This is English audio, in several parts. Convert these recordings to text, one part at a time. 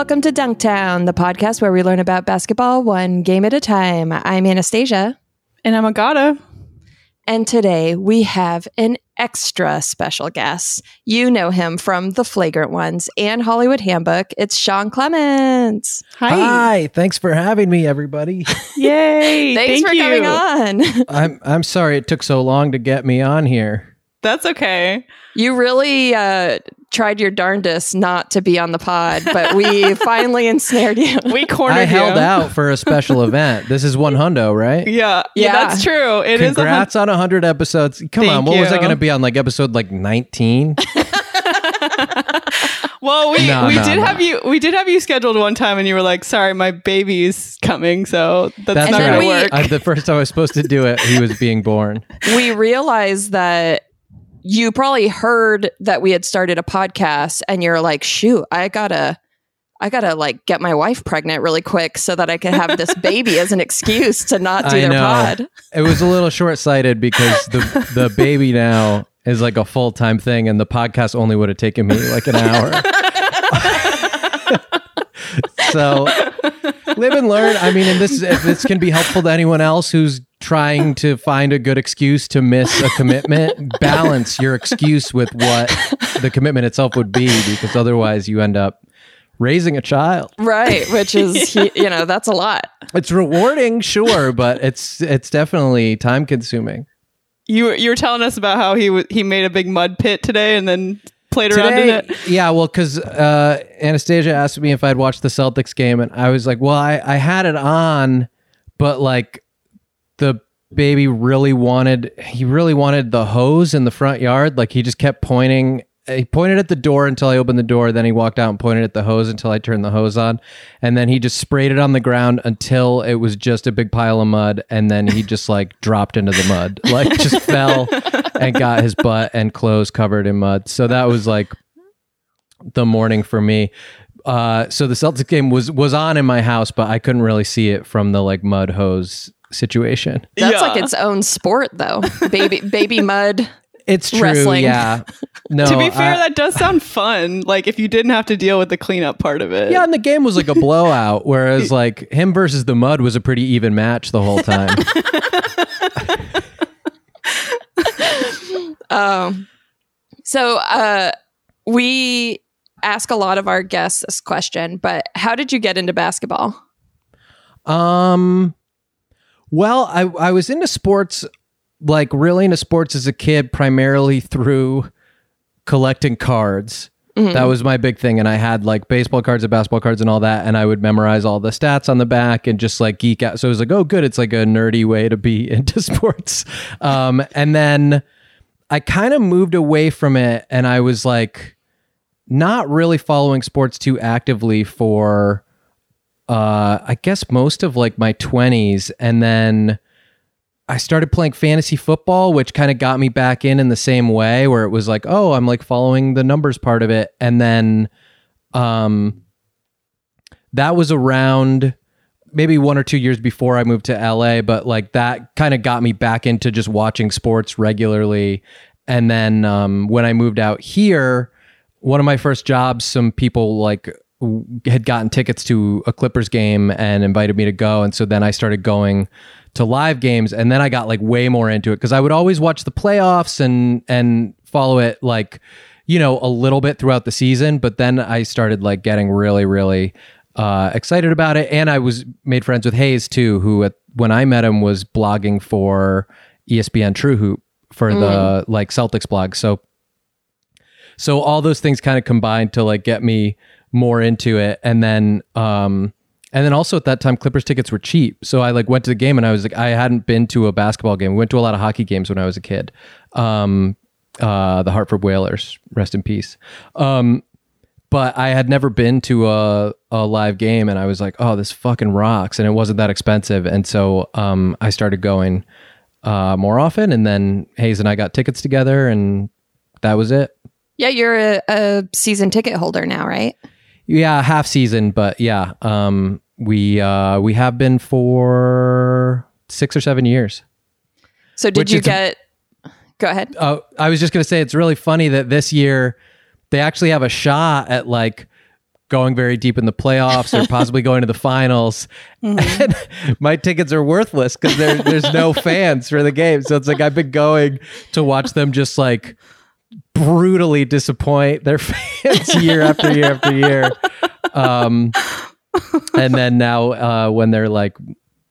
Hello and welcome to Dunktown, the podcast where we learn about basketball one game at a time. I'm Anastasia. And I'm Agata. And today we have an extra special guest. You know him from The Flagrant Ones and Hollywood Handbook. It's Sean Clements. Hi. Hi, thanks for having me, everybody. Yay. Thanks Thank for you. coming on. I'm I'm sorry it took so long to get me on here. That's okay. You really uh, tried your darndest not to be on the pod, but we finally ensnared you. We cornered I held out for a special event. This is one hundo, right? Yeah, yeah, Yeah. that's true. It is a hun- Congrats on hundred episodes. Come on, Thank what was I going to be on? Like episode like nineteen? Well, we No, we no, did no. have you we did have you scheduled one time, and you were like, "Sorry, my baby's coming, so that's, That's not then gonna work." I, the first time I was supposed to do it, he was being born. we realized that you probably heard that we had started a podcast and you're like, shoot, I gotta I gotta like get my wife pregnant really quick so that I can have this baby as an excuse to not do I their know. pod. It was a little short sighted because the the baby now is like a full time thing, and the podcast only would have taken me like an hour. so live and learn. I mean, and this if this can be helpful to anyone else who's trying to find a good excuse to miss a commitment, balance your excuse with what the commitment itself would be, because otherwise you end up raising a child. Right, which is he, you know, that's a lot. It's rewarding, sure, but it's it's definitely time consuming. you were- you were telling us about how he w- he made a big mud pit today, and then played around in it. yeah, well, because uh, Anastasia asked me if I'd watched the Celtics game, and I was like, well, I, I had it on, but like the baby really wanted, he really wanted the hose in the front yard. Like he just kept pointing. He pointed at the door until I opened the door. Then he walked out and pointed at the hose until I turned the hose on. And then he just sprayed it on the ground until it was just a big pile of mud. And then he just like dropped into the mud, like just fell and got his butt and clothes covered in mud. So that was like the morning for me. Uh, so the Celtics game was was on in my house, but I couldn't really see it from the like mud hose situation. That's Yeah. like its own sport though. Baby baby mud. It's true, Wrestling. yeah. No, to be fair, I- that does sound fun. Like if you didn't have to deal with the cleanup part of it. yeah, and the game was like a blowout, whereas like him versus the mud was a pretty even match the whole time. Um, so uh, we ask a lot of our guests this question, but how did you get into basketball? Um, well, I I was into sports, like really into sports as a kid, primarily through collecting cards. That was my big thing, and I had like baseball cards and basketball cards and all that, and I would memorize all the stats on the back and just like geek out. So it was like, oh, good, it's like a nerdy way to be into sports. Um, and then I kind of moved away from it, and I was like, not really following sports too actively for uh I guess most of like my 20s and then I started playing fantasy football which kind of got me back in in the same way where it was like oh I'm like following the numbers part of it. And then um that was around maybe one or two years before I moved to LA but like that kind of got me back into just watching sports regularly. And then um when I moved out here one of my first jobs some people like had gotten tickets to a clippers game and invited me to go. And so then i started going to live games and then i got like way more into it because i would always watch the playoffs and and follow it like you know a little bit throughout the season but then i started like getting really really uh, excited about it and i was made friends with hayes too who at, when i met him was blogging for espn true hoop for the like celtics blog so so all those things kind of combined to like get me more into it and then um and then also at that time clippers tickets were cheap so i like went to the game and i was like i hadn't been to a basketball game we went to a lot of hockey games when i was a kid um uh the hartford whalers rest in peace um but I had never been to a, a live game and I was like, oh, this fucking rocks. And it wasn't that expensive. And so um, I started going uh, more often. And then Hayes and I got tickets together and that was it. Yeah, you're a, a season ticket holder now, right? Yeah, half season, but yeah, um, we uh, we have been for six or seven years. So did you get? Go ahead. Oh, I was just gonna say it's really funny that this year they actually have a shot at like going very deep in the playoffs or possibly going to the finals. Mm-hmm. My tickets are worthless because there, there's no fans for the game. So it's like I've been going to watch them just like brutally disappoint their fans year after year after year. Um, and then now uh, when they're like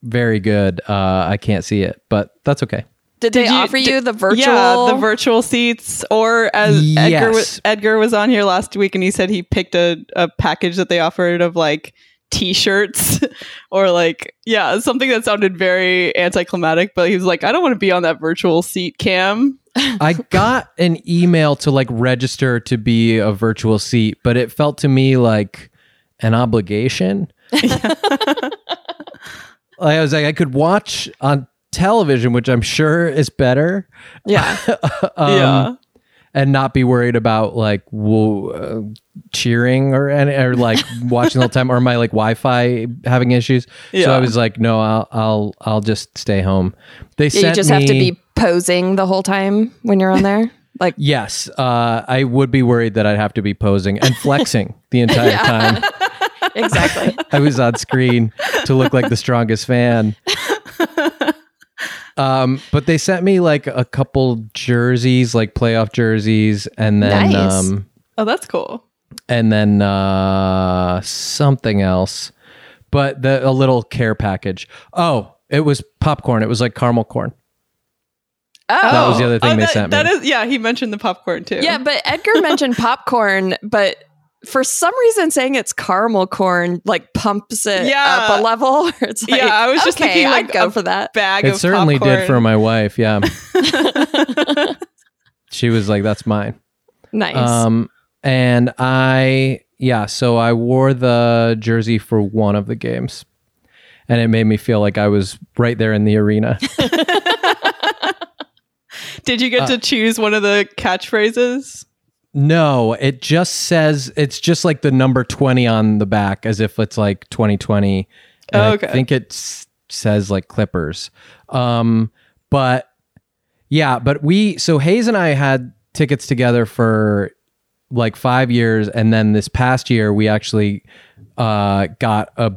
very good, uh, I can't see it, but that's okay. Did they you- offer you did- the virtual? Yeah, the virtual seats. Or as Edgar Yes. was, Edgar was on here last week, and he said he picked a, a package that they offered of like t-shirts or like yeah something that sounded very anticlimactic but he was like i don't want to be on that virtual seat cam I got an email to like register to be a virtual seat, but it felt to me like an obligation. I was like, I could watch on television, which I'm sure is better, yeah. um, yeah and not be worried about like uh, cheering or any, or like watching the whole time or my like Wi-Fi having issues. So I was like, no, I'll I'll I'll just stay home. They Yeah, sent you just have to be posing the whole time when you're on there. Like Yes, uh, I would be worried that I'd have to be posing and flexing the entire time. exactly. I was on screen to look like the strongest fan. Um, but they sent me like a couple jerseys, like playoff jerseys, and then Nice. um, oh that's cool and then uh, something else. But the a little care package. Oh, it was popcorn. It was like caramel corn. Oh, That was the other thing they that, sent me. that is yeah he mentioned the popcorn too yeah. But Edgar mentioned popcorn, but for some reason, saying it's caramel corn like pumps it Yeah. up a level. It's like, Yeah, I was just okay, thinking, I'd go a for that. bag It of certainly popcorn. did for my wife. Yeah, she was like, "That's mine." Nice. Um, and I, yeah, so I wore the jersey for one of the games, and it made me feel like I was right there in the arena. did you get Uh, to choose one of the catchphrases no, it just says it's just like the number twenty on the back, as if it's like twenty twenty. Oh, okay. I think it says like Clippers. Um, but yeah, but we so Hayes and I had tickets together for like five years, and then this past year we actually uh, got a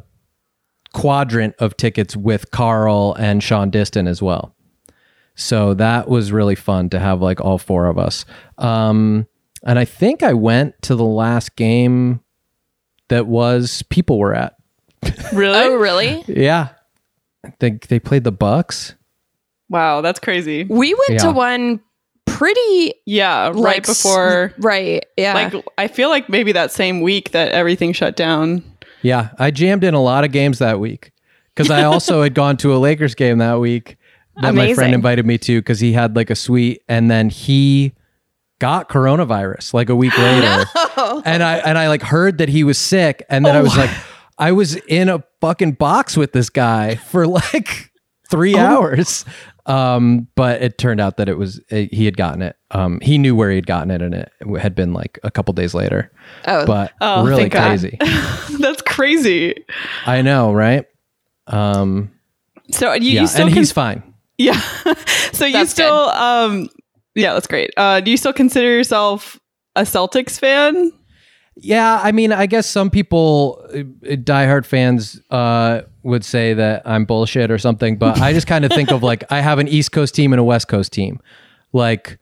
quadrant of tickets with Carl and Sean Diston as well. So that was really fun to have like all four of us. Um, and I think I went to the last game that was people were at. really oh, really? Yeah. They they played the Bucks. wow that's crazy We went Yeah. to one pretty yeah right like, before right. Yeah. like i feel like maybe that same week that everything shut down Yeah, I jammed in a lot of games that week because I also had gone to a Lakers game that week that my friend invited me to because he had like a suite, and then he got coronavirus like a week later, and I and I like heard that he was sick, and then I was like, I was in a fucking box with this guy for like three hours. Um, but it turned out that it was it, he had gotten it. Um, he knew where he had gotten it, and it had been like a couple days later. oh, But Oh, really crazy. that's crazy I know, right? Um, so you, yeah, you still and con- he's fine. Yeah. so you That's still um yeah, that's great. Uh do you still consider yourself a Celtics fan? Yeah, I mean, I guess some people, uh, diehard fans, uh, would say that I'm bullshit or something, but I just kind of think of like I have an East Coast team and a West Coast team. Like,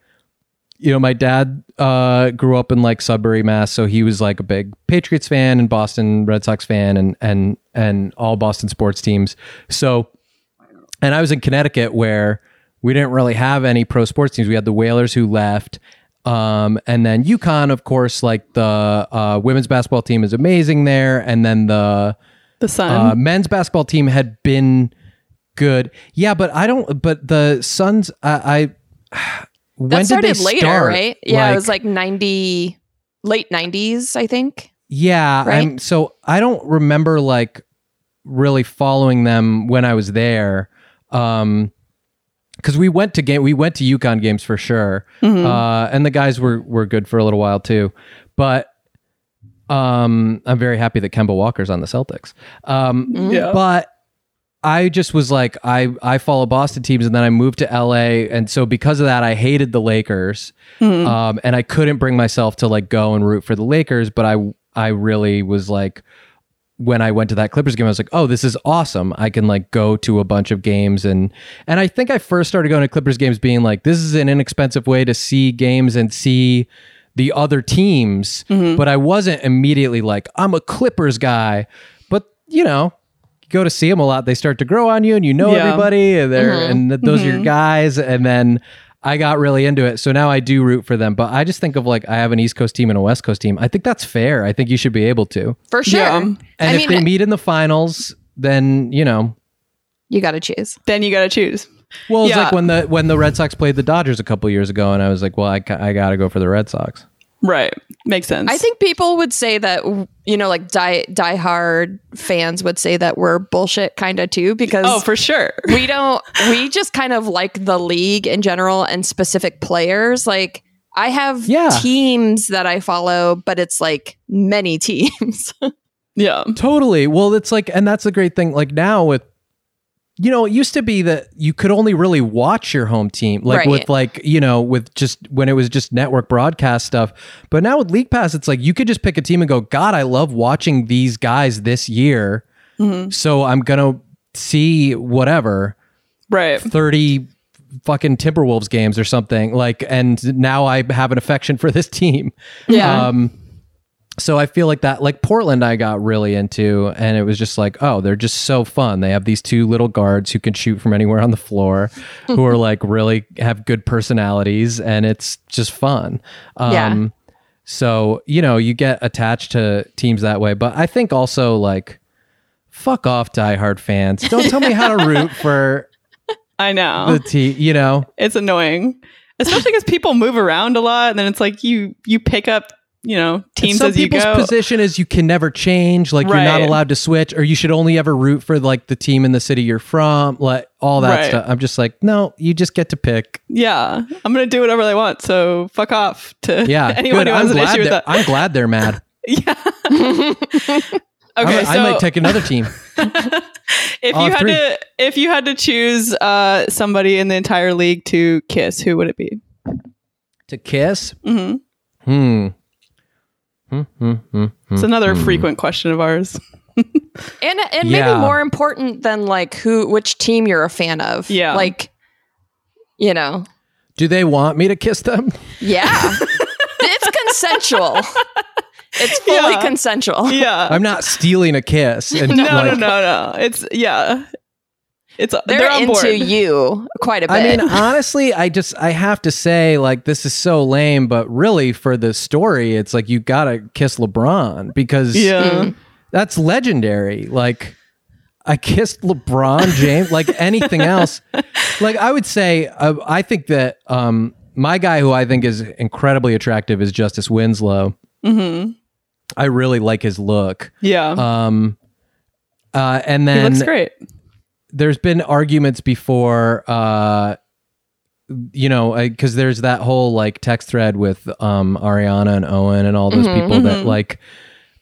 you know, my dad uh, grew up in like Sudbury, Mass, so he was like a big Patriots fan and Boston Red Sox fan and and and all Boston sports teams. So, and I was in Connecticut where we didn't really have any pro sports teams. We had the Whalers who left. Um, and then UConn, of course, like the uh, women's basketball team is amazing there. And then the The Sun. uh, men's basketball team had been good. Yeah, but I don't, but the Suns, I, I when that did started they later, start? right? Yeah, it was like 90 late 90s, I think. Yeah, Right? I'm so I don't remember like really following them when I was there. Um because we went to game we went to UConn games for sure. Uh and the guys were were good for a little while too. But um I'm very happy that Kemba Walker's on the Celtics. Um yeah. but I just was like, I I follow Boston teams, and then I moved to LA, and so because of that, I hated the Lakers, um, and I couldn't bring myself to like go and root for the Lakers. But I I really was like when I went to that Clippers game, I was like, "Oh, this is awesome! I can like go to a bunch of games and and I think I first started going to Clippers games being like, this is an inexpensive way to see games and see the other teams, mm-hmm. but I wasn't immediately like, I'm a Clippers guy. But you know, you go to see them a lot, they start to grow on you, and you know Yeah. everybody, and they're mm-hmm. and th- those are your mm-hmm. guys, and then. I got really into it. So now I do root for them. But I just think of like I have an East Coast team and a West Coast team. I think that's fair. I think you should be able to. For sure. Yeah. And I if mean, they meet in the finals, then you know. you got to choose. Then you got to choose. Well, it's Yeah. like when the when the Red Sox played the Dodgers a couple years ago, and I was like, well, I, I got to go for the Red Sox. Right. Makes sense. I think people would say that you know, like die diehard fans would say that we're bullshit kind of too because Oh, for sure. we don't we just kind of like the league in general and specific players. Like I have Yeah. teams that I follow, but it's like many teams. Yeah. Totally. Well, it's like, and that's the great thing. Like now with, you know, it used to be that you could only really watch your home team, like Right. with like, you know, with just when it was just network broadcast stuff. But now with League Pass, it's like you could just pick a team and go, God, I love watching these guys this year. So I'm gonna see whatever Right. 30 fucking Timberwolves games or something like and now I have an affection for this team. Yeah. Um so I feel like that like Portland I got really into and it was just like oh they're just so fun. They have these two little guards who can shoot from anywhere on the floor who are like really have good personalities and it's just fun. Um Yeah. so, you know, you get attached to teams that way, but I think also like fuck off diehard fans. Don't tell me how to root for I know. the team, you know. it's annoying. Especially because people move around a lot and then it's like you you pick up, you know, teams Some as you people's position is you can never change, like you're not allowed to switch, or you should only ever root for like the team in the city you're from, like all that Right. stuff. I'm just like, no, you just get to pick. yeah. I'm gonna do whatever I want. So fuck off to Yeah, anyone good. who I'm has an glad issue with that. I'm glad they're mad. yeah. Okay, I so might take another team. if you had three. to if you had to choose uh somebody in the entire league to kiss, who would it be? to kiss. hmm Hmm. Hmm, hmm, hmm, hmm, Hmm, hmm, hmm, it's another hmm. frequent question of ours. and and Yeah. maybe more important than like who which team you're a fan of. Yeah. Like you know. Do they want me to kiss them? Yeah. it's consensual. It's fully Yeah. consensual. Yeah. I'm not stealing a kiss. And no, like, no, no, no. It's yeah. It's They're, they're, on into board. you quite a bit. I mean, honestly, I just I have to say, like, this is so lame, but really for the story, it's like you gotta kiss LeBron because Yeah. Mm. that's legendary. Like, I kissed LeBron James. like anything else, like I would say, uh, I think that um, my guy who I think is incredibly attractive is Justice Winslow. hmm I really like his look. Yeah. Um, uh, and then he then looks great. There's been arguments before uh you know because there's that whole like text thread with um ariana and owen and all those Mhm, people that mhm. like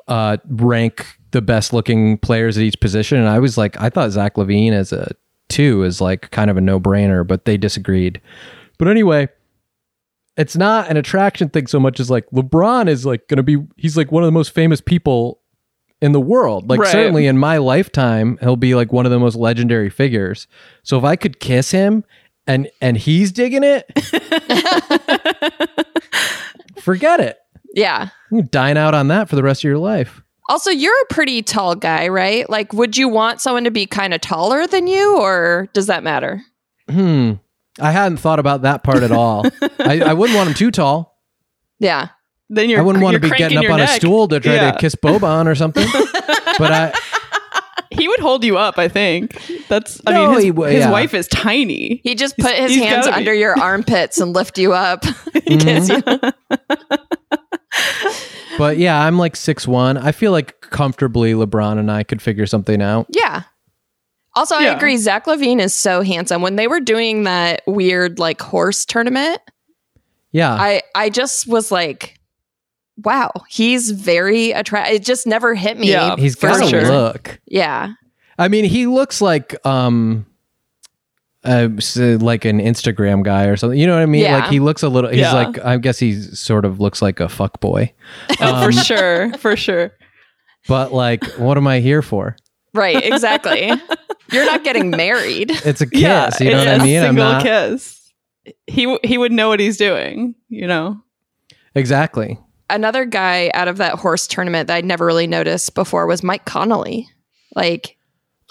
uh rank the best looking players at each position and i was like i thought zach LaVine as a two is like kind of a no-brainer but they disagreed but anyway it's not an attraction thing so much as like lebron is like gonna be he's like one of the most famous people in the world. Like Right. certainly in my lifetime, he'll be like one of the most legendary figures. So if I could kiss him and and he's digging it, forget it. yeah. You dine out on that for the rest of your life. Also, you're a pretty tall guy, right? Like, would you want someone to be kind of taller than you, or does that matter? Hmm. I hadn't thought about that part at all. I, I wouldn't want him too tall. Yeah. Then you're I wouldn't want to be getting up your on a stool to try Yeah. to kiss Boban or something. but I He would hold you up, I think. That's I No, mean his, he would- his yeah. wife is tiny. He just put his he's hands gotta be. under your armpits and lift you up. Mhm. but yeah, I'm like six one. I feel like comfortably LeBron and I could figure something out. Yeah. Also, I agree. Zach LaVine is so handsome. When they were doing that weird like horse tournament, Yeah. I I just was like, wow, he's very attractive. It just never hit me. Yeah. He's for got some a sure. look. Yeah. I mean, he looks like um uh, s- like an Instagram guy or something. You know what I mean? Yeah. Like he looks a little. He's Yeah. like I guess he sort of looks like a fuck boy. Oh, for sure, for sure. But like, what am I here for? Right, exactly. You're not getting married. It's a kiss. yeah, you know what I mean? I'm Single not kiss. He he would know what he's doing. You know. exactly. Another guy out of that horse tournament that I'd never really noticed before was Mike Conley. Like,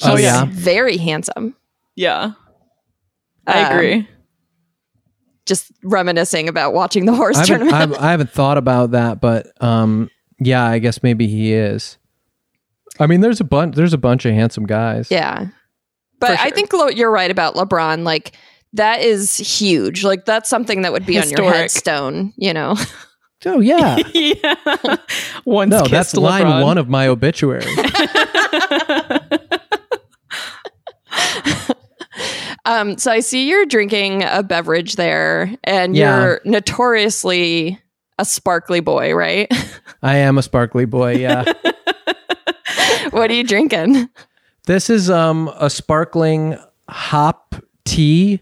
Oh, he's yeah? very handsome. Yeah, I Um, agree. Just reminiscing about watching the horse I tournament. I haven't- I haven't thought about that, but um, yeah, I guess maybe he is. I mean, there's a bunch. There's a bunch of handsome guys. Yeah. But For I think Lo- you're right about LeBron. Like, that is huge. Like, that's something that would be on your headstone, you know? Oh yeah. yeah. Once No, kissed that's line LeBron. one of my obituary. Um, so I see you're drinking a beverage there, and Yeah. you're notoriously a sparkly boy, right? I am a sparkly boy. Yeah. what are you drinking? This is um a sparkling hop tea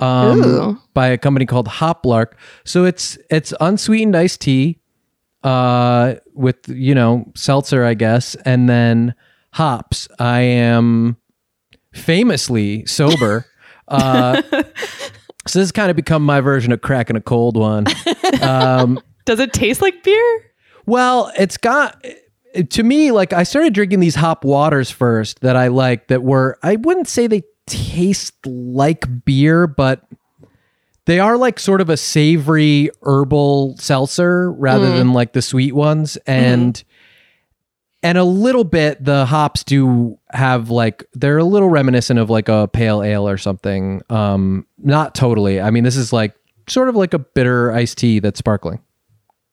um by a company called Hoplark. So it's it's unsweetened iced tea uh with you know seltzer I guess and then hops. I am famously sober. Uh so this has kind of become my version of cracking a cold one. Um Does it taste like beer? well, it's got to me like I started drinking these hop waters first that I like that were I wouldn't say they taste like beer, but they are like sort of a savory herbal seltzer rather than like the sweet ones and and a little bit the hops do have like they're a little reminiscent of like a pale ale or something. Um not totally. I mean this is like sort of like a bitter iced tea that's sparkling.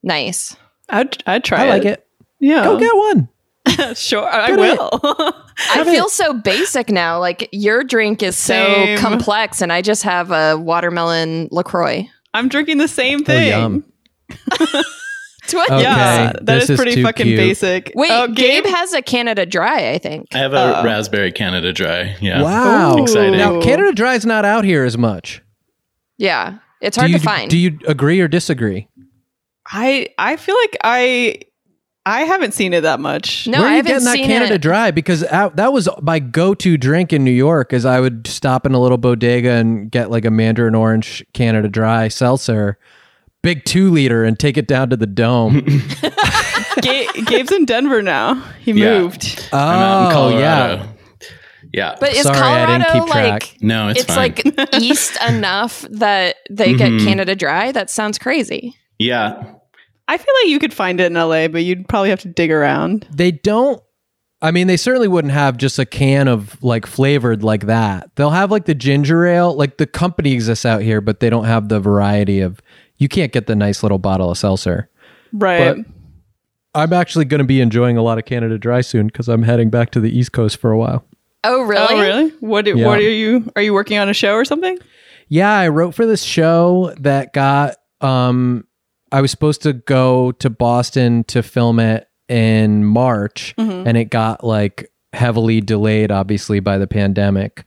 Nice. I'd I'd try I like it. Yeah. Go get one. sure, I Get it. will. I feel so basic now. Like your drink is Same. so complex, and I just have a watermelon LaCroix. I'm drinking the same Oh, thing. yum. What- Okay, Yeah, that is, is is pretty fucking cute. basic. Wait, Oh, Gabe has a Canada Dry, I think. I have a Uh, raspberry Canada Dry. Yeah. Wow. Ooh. Exciting. Now Canada Dry's not out here as much. Yeah, it's hard you, to find. Do you agree or disagree? I I feel like I I haven't seen it that much. no, Where I are you haven't getting that seen Canada it. Dry? Because uh, that was my go-to drink in New York. Is I would stop in a little bodega and get like a mandarin orange Canada Dry seltzer, big two liter, and take it down to the dome. Ga- Gabe's in Denver now. He Yeah. moved. oh I'm out in Colorado. yeah. Yeah. But is Sorry, I didn't Colorado keep track. like no, it's, it's, fine. like east enough that they Mhm. get Canada Dry? That sounds crazy. yeah. I feel like you could find it in LA, but you'd probably have to dig around. They don't. I mean, they certainly wouldn't have just a can of like flavored like that. They'll have like the ginger ale. Like the company exists out here, but they don't have the variety of. You can't get the nice little bottle of seltzer. Right. But- I'm actually going to be enjoying a lot of Canada Dry soon because I'm heading back to the East Coast for a while. Oh, really? Oh, really? What do, Yeah. what are you are you working on a show or something? Yeah, I wrote for this show that got. Um, I was supposed to go to Boston to film it in March, Mm-hmm. and it got like heavily delayed, obviously by the pandemic.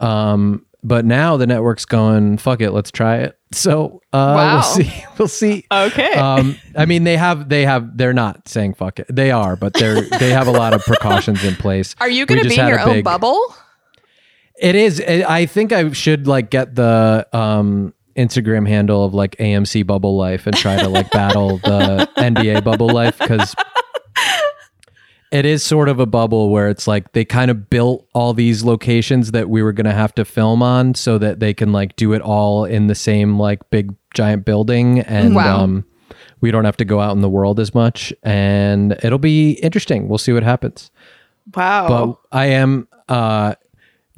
Um, but now the network's going, fuck it, let's try it. So uh, Wow. we'll see. We'll see. Okay. um, I mean, they have, they have, they're not saying fuck it. They are, but they're, they have a lot of precautions in place. Are you going to be in your own big- bubble? It is. I I think I should like get the um, Instagram handle of like AMC Bubble Life and try to like battle the NBA Bubble Life because it is sort of a bubble where it's like they kind of built all these locations that we were going to have to film on so that they can like do it all in the same like big giant building and Wow. um, we don't have to go out in the world as much and it'll be interesting. We'll see what happens wow. but I am uh,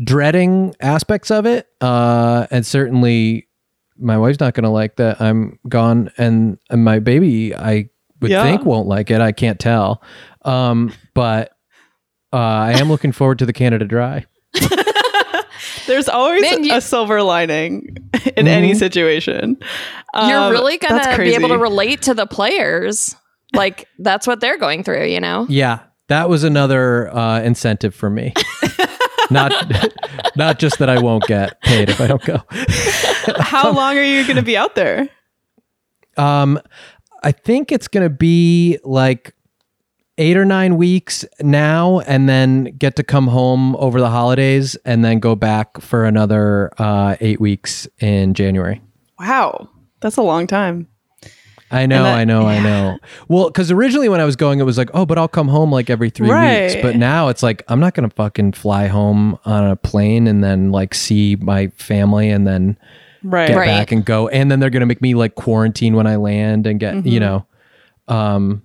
dreading aspects of it, uh, and certainly my wife's not going to like that I'm gone, and, and my baby I would Yeah. think won't like it. I can't tell, um, but uh, I am looking forward to the Canada Dry. There's always Man, you- a silver lining in any situation. You're Um, really gonna be able to relate to the players. Like, that's what they're going through, you know? Yeah, that was another uh, incentive for me. not not just that I won't get paid if I don't go. How long are you going to be out there? Um, I think it's gonna be like eight or nine weeks now, and then get to come home over the holidays, and then go back for another uh, eight weeks in January. Wow, that's a long time. I know, that- I know, I know. Well, because originally when I was going, it was like, oh, but I'll come home like every three weeks. But now it's like I'm not gonna fucking fly home on a plane and then like see my family and then Right. get Right. back and go, and then they're gonna make me like quarantine when I land and get Mm-hmm. you know. Um,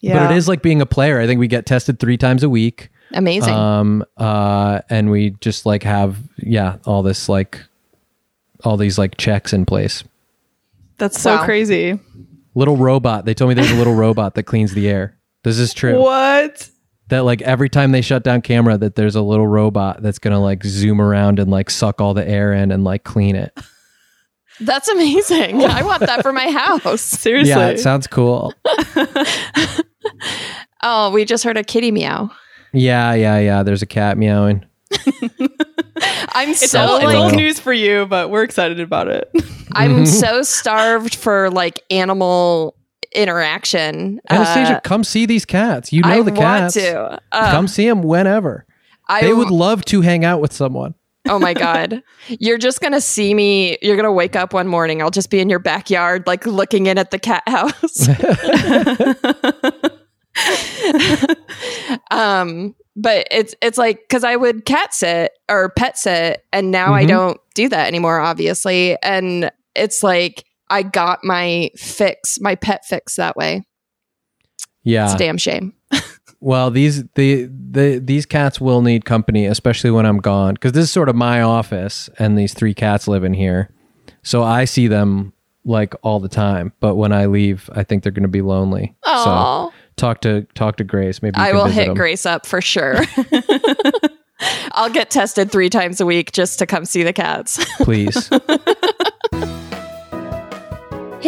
Yeah. but it is like being a player. I think we get tested three times a week. Amazing. Um, uh, and we just like have yeah all this like all these like checks in place. That's so Wow. crazy. Little robot. They told me there's a little robot that cleans the air. This is true. What? that like every time they shut down camera that there's a little robot that's gonna like zoom around and like suck all the air in and like clean it That's amazing. I want that for my house. Seriously. yeah it sounds cool Oh, we just heard a kitty meow. yeah yeah yeah there's a cat meowing I'm it's so old, it's like- old news for you, but we're excited about it. I'm so starved for like animal interaction. anastasia Uh, come see these cats you know I the cats to. Uh, come see them whenever I they would love to hang out with someone Oh my god. You're just going to see me. You're going to wake up one morning. I'll just be in your backyard like looking in at the cat house. um but it's it's like cuz I would cat sit or pet sit and now I Mhm. don't do that anymore obviously and it's like I got my fix, my pet fix that way. yeah It's a damn shame. well these the, the these cats will need company especially when i'm gone because this is sort of my office and these three cats live in here so i see them like all the time but when i leave i think they're going to be lonely so Oh, talk to talk to grace maybe I will hit hit 'em. Grace up for sure. I'll get tested 3 times a week just to come see the cats. please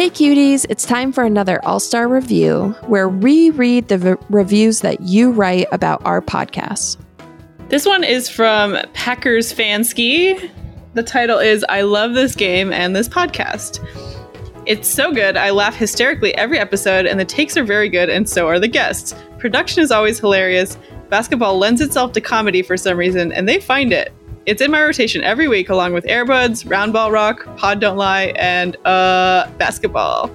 Hey cuties, it's time for another All Star review where we read the v- reviews that you write about our podcast. This one is from Packers Fansky. The title is I Love This Game and This Podcast. It's so good, I laugh hysterically every episode, and the takes are very good, and so are the guests. Production is always hilarious. Basketball lends itself to comedy for some reason, and they find it. It's in my rotation every week, along with Airbuds, Roundball Rock, Pod Don't Lie, and uh, basketball.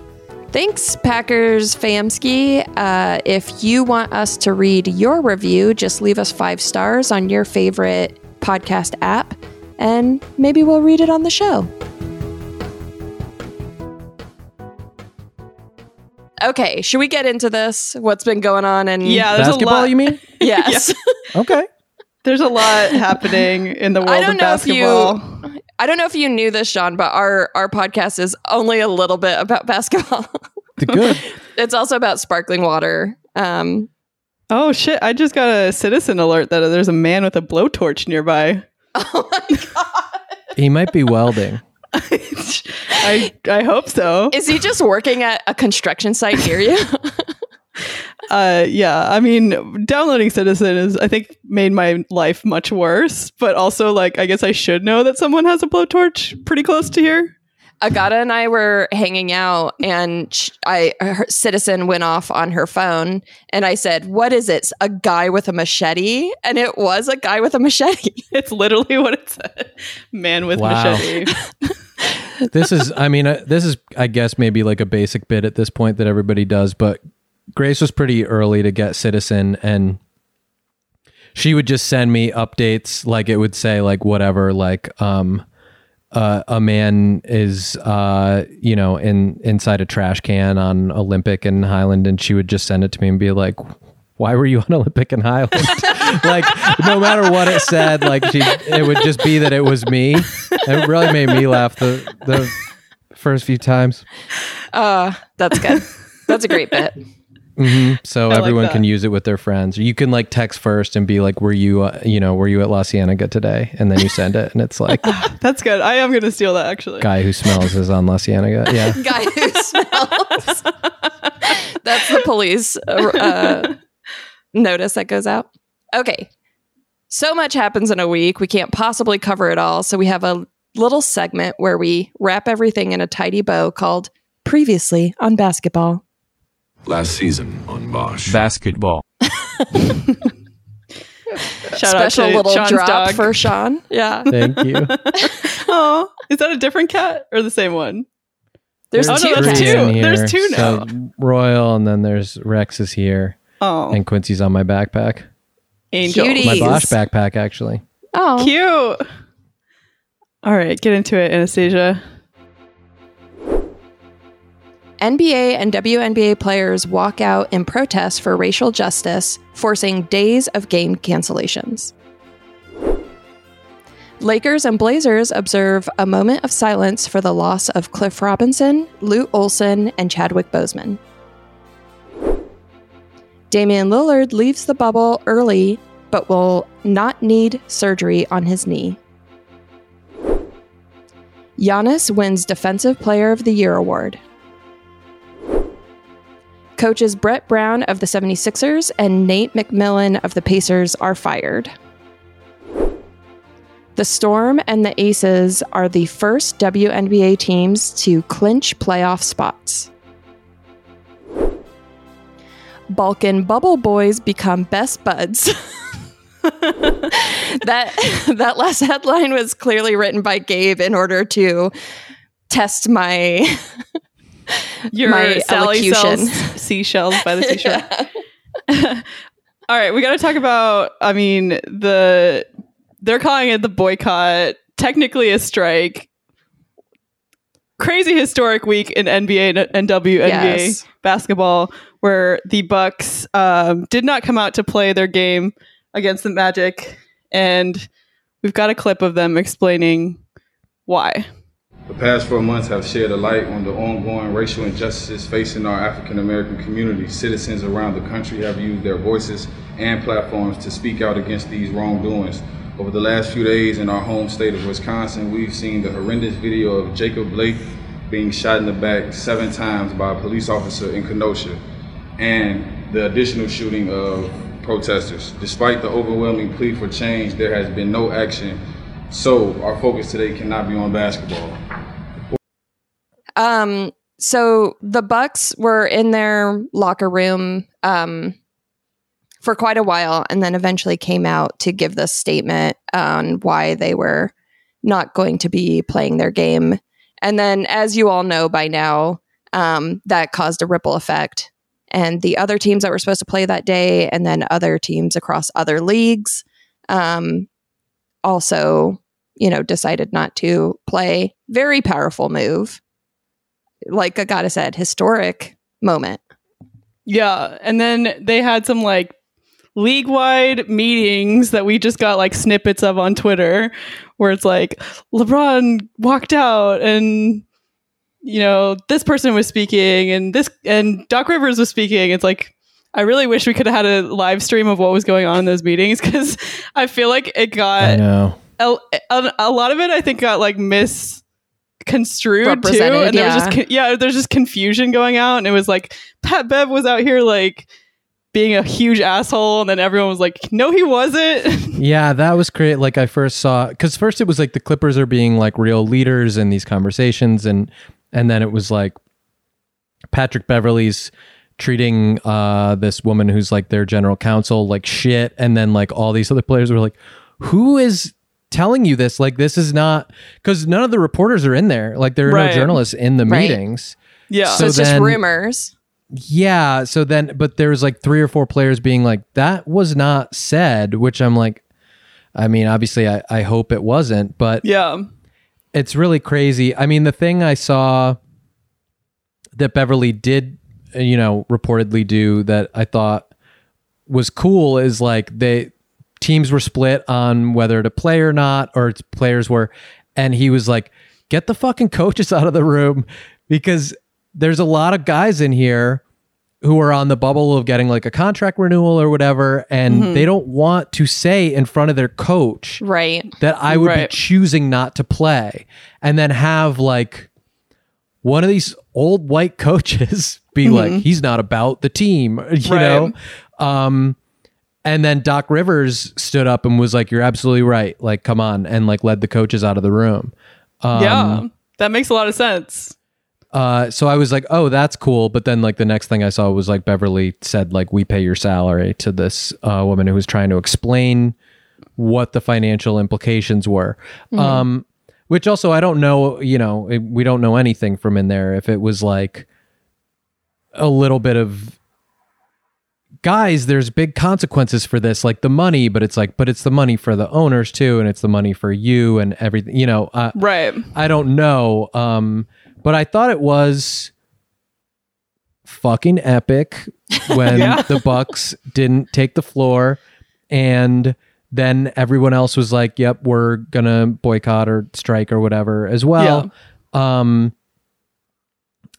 Thanks, Packers Famsky. Uh, if you want us to read your review, just leave us five stars on your favorite podcast app, and maybe we'll read it on the show. Okay, should we get into this? What's been going on? And Yeah, there's a basketball lot. you mean yes. okay There's a lot happening in the world I don't of know if you I don't know if you knew this, Sean, but our our podcast is only a little bit about basketball. the good it's also about sparkling water. Um, Oh shit! I just got a citizen alert that there's a man with a blowtorch nearby. oh my god. he might be welding I I hope so. Is he just working at a construction site near you? Uh, yeah, I mean, downloading Citizen is I think made my life much worse. But also, like, I guess I should know that someone has a blowtorch pretty close to here. Agata and I were hanging out, and sh- I her citizen went off on her phone, and I said, "What is it? A guy with a machete?" And it was a guy with a machete. It's literally what it said: man with Wow. machete. this is i mean uh, this is i guess maybe like a basic bit at this point that everybody does but grace was pretty early to get citizen and she would just send me updates like it would say like whatever like um uh, a man is uh you know in inside a trash can on olympic and highland and she would just send it to me and be like why were you on olympic and highland like no matter what it said like she it would just be that it was me it really made me laugh the the first few times Uh, that's good. That's a great bit. Hmm so like everyone that. can use it with their friends you can like text first and be like were you uh, you know were you at la cienega today and then you send it and it's like That's good. I am gonna steal that actually. guy who smells is on la cienega yeah Guy who smells. that's the police uh, uh, notice that goes out. Okay. So much happens in a week. We can't possibly cover it all. So we have a little segment where we wrap everything in a tidy bow called Previously on Basketball. Last season on Bosch. basketball. Shout out Special to little Sean's drop dog. for Sean. Yeah. Thank you. Oh, is that a different cat or the same one? There's, Oh, no, two that's cats. three two. here. There's two now. So Royal, and then there's Rex is here, Oh, and Quincy's on my backpack. angel. Cutie. My Jeez. Bosch backpack, actually. Oh, Cute. All right, get into it, Anastasia. NBA and WNBA players walk out in protest for racial justice, forcing days of game cancellations. Lakers and Blazers observe a moment of silence for the loss of Cliff Robinson, Lute Olson, and Chadwick Boseman. Damian Lillard leaves the bubble early but will not need surgery on his knee. Giannis wins Defensive Player of the Year award. Coaches Brett Brown of the 76ers and Nate McMillan of the Pacers are fired. The Storm and the Aces are the first WNBA teams to clinch playoff spots. Balkan Bubble Boys become best buds. that that last headline was clearly written by Gabe in order to test my Your My Sally elocution. sells seashells by the seashore. All right, we got to talk about. I mean, the they're calling it the boycott. Technically, a strike. Crazy historic week in NBA and, and WNBA Yes. basketball, where the Bucks um, did not come out to play their game against the Magic, and we've got a clip of them explaining why. The past four months have shed a light on the ongoing racial injustices facing our African American community. Citizens around the country have used their voices and platforms to speak out against these wrongdoings. Over the last few days in our home state of Wisconsin, we've seen the horrendous video of Jacob Blake being shot in the back seven times by a police officer in Kenosha, and the additional shooting of protesters. Despite the overwhelming plea for change, there has been no action. So our focus today cannot be on basketball. Um, so the Bucks were in their locker room um, for quite a while, and then eventually came out to give this statement on why they were not going to be playing their game. And then, as you all know by now, um, that caused a ripple effect. And the other teams that were supposed to play that day, and then other teams across other leagues, um, also, you know, decided not to play. Very powerful move like Agata said, historic moment. Yeah, and then they had some like league wide meetings that we just got like snippets of on Twitter where it's like LeBron walked out and you know this person was speaking and this and Doc Rivers was speaking. It's like I really wish we could have had a live stream of what was going on in those meetings because I feel like it I got know. a, a, a lot of it. I think got like misconstrued too, and there was just con- yeah, there's just confusion going out, and it was like Pat Bev was out here like being a huge asshole, and then everyone was like, no, he wasn't. Yeah, that was great. Like I first saw because first it was like the Clippers are being like real leaders in these conversations, and and then it was like Patrick Beverley's treating uh this woman who's like their general counsel like shit, and then like all these other players were like, who is telling you this? Like this is not because none of the reporters are in there. Like there are Right. no journalists in the Right. meetings. yeah, So, So it's just rumors. Yeah. So then, but there was like three or four players being like, that was not said, which I'm like, I mean, obviously, I, I hope it wasn't, but yeah, it's really crazy. I mean, the thing I saw that Beverley did, you know, reportedly do that I thought was cool is like they teams were split on whether to play or not, or players were, and he was like, get the fucking coaches out of the room because there's a lot of guys in here who are on the bubble of getting like a contract renewal or whatever, and mm-hmm. they don't want to say in front of their coach Right. that I would Right. be choosing not to play, and then have like one of these old white coaches be like, he's not about the team, you Right. know. Um, And then Doc Rivers stood up and was like, "You're absolutely right. Like, come on," and like led the coaches out of the room. Um, yeah, that makes a lot of sense. Uh, so I was like, "Oh, that's cool." But then, like, the next thing I saw was like Beverley said, like, "We pay your salary to this uh, woman who was trying to explain what the financial implications were." Um, which also I don't know. You know, it- we don't know anything from in there. If it was like a little bit of guys there's big consequences for this like the money but it's like but it's the money for the owners too and it's the money for you and everything you know uh, Right. I don't know. Um, but I thought it was fucking epic when Yeah. the Bucks didn't take the floor and then everyone else was like, "Yep, we're gonna boycott or strike or whatever as well." Um,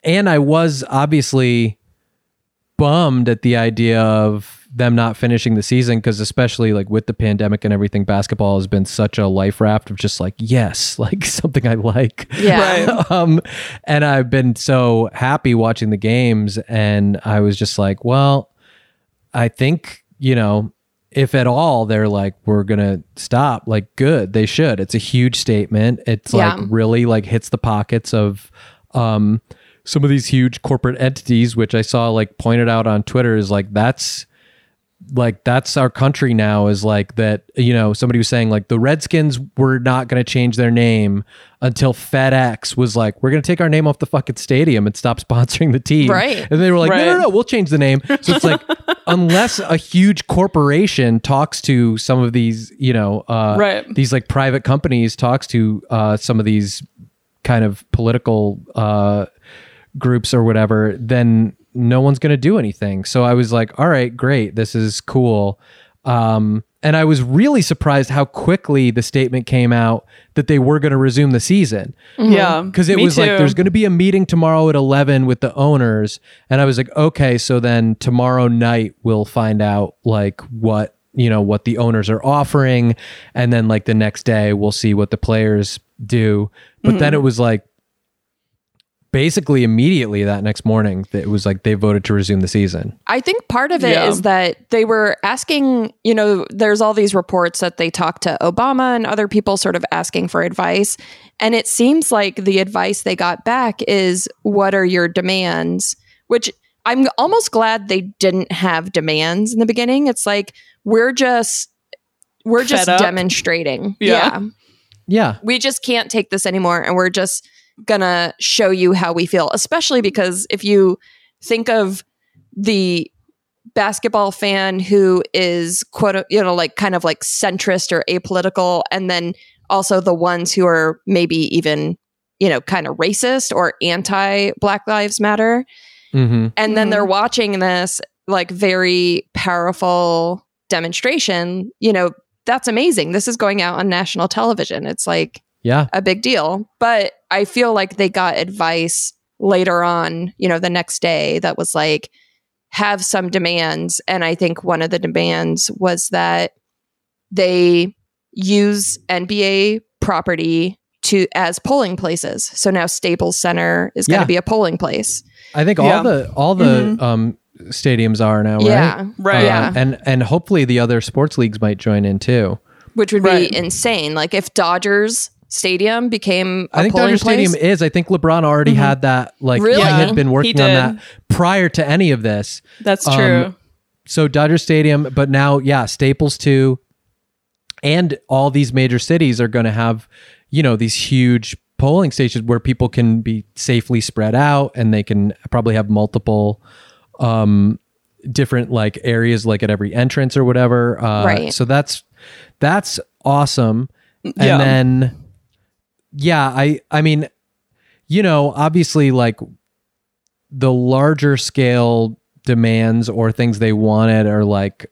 and I was obviously bummed at the idea of them not finishing the season because especially like with the pandemic and everything basketball has been such a life raft of just like yes like something i like Yeah. Right. um and i've been so happy watching the games and i was just like well i think you know if at all they're like we're gonna stop. Like good they should. It's a huge statement. It's like really like hits the pockets of um some of these huge corporate entities which i saw like pointed out on twitter is like that's like that's our country now is like that you know somebody was saying like the redskins were not going to change their name until fedex was like we're going to take our name off the fucking stadium and stop sponsoring the team Right. and they were like no no no we'll change the name so it's like unless a huge corporation talks to some of these you know uh Right. these like private companies talks to uh some of these kind of political uh groups or whatever, then no one's going to do anything. So I was like, all right, great. This is cool. Um, and I was really surprised how quickly the statement came out that they were going to resume the season. Yeah. Because it Me was like, there's going to be a meeting tomorrow at 11 with the owners. And I was like, okay, so then tomorrow night we'll find out like what, you know, what the owners are offering. And then like the next day we'll see what the players do. But Mm-hmm. then it was like, basically immediately that next morning that it was like they voted to resume the season. I think part of it is Yeah. that they were asking, you know, there's all these reports that they talked to Obama and other people sort of asking for advice. And it seems like the advice they got back is what are your demands? Which I'm almost glad they didn't have demands in the beginning. It's like we're just we're Fed just up? demonstrating. Yeah. yeah Yeah. we just can't take this anymore and we're just gonna show you how we feel especially because if you think of the basketball fan who is quote you know like kind of like centrist or apolitical and then also the ones who are maybe even you know kind of racist or anti black lives matter Mm-hmm. and then Mhm. they're watching this like very powerful demonstration you know that's amazing this is going out on national television it's like Yeah. a big deal but i feel like they got advice later on you know the next day that was like have some demands and i think one of the demands was that they use nba property to as polling places so now staples center is going to Yeah. be a polling place I think Yeah. all the all the um stadiums are now, right? yeah Right. Uh, yeah And and hopefully the other sports leagues might join in too. which would Right. be insane. Like if Dodgers Stadium became a I think Dodger place. Stadium is. I think LeBron already had that. Like Really? he had been working on that prior to any of this. That's Um, true. So Dodger Stadium, but now yeah, Staples too, and all these major cities are going to have, you know, these huge polling stations where people can be safely spread out and they can probably have multiple um different like areas like at every entrance or whatever uh Right. so that's that's awesome and Yeah. then yeah i i mean you know obviously like the larger scale demands or things they wanted are like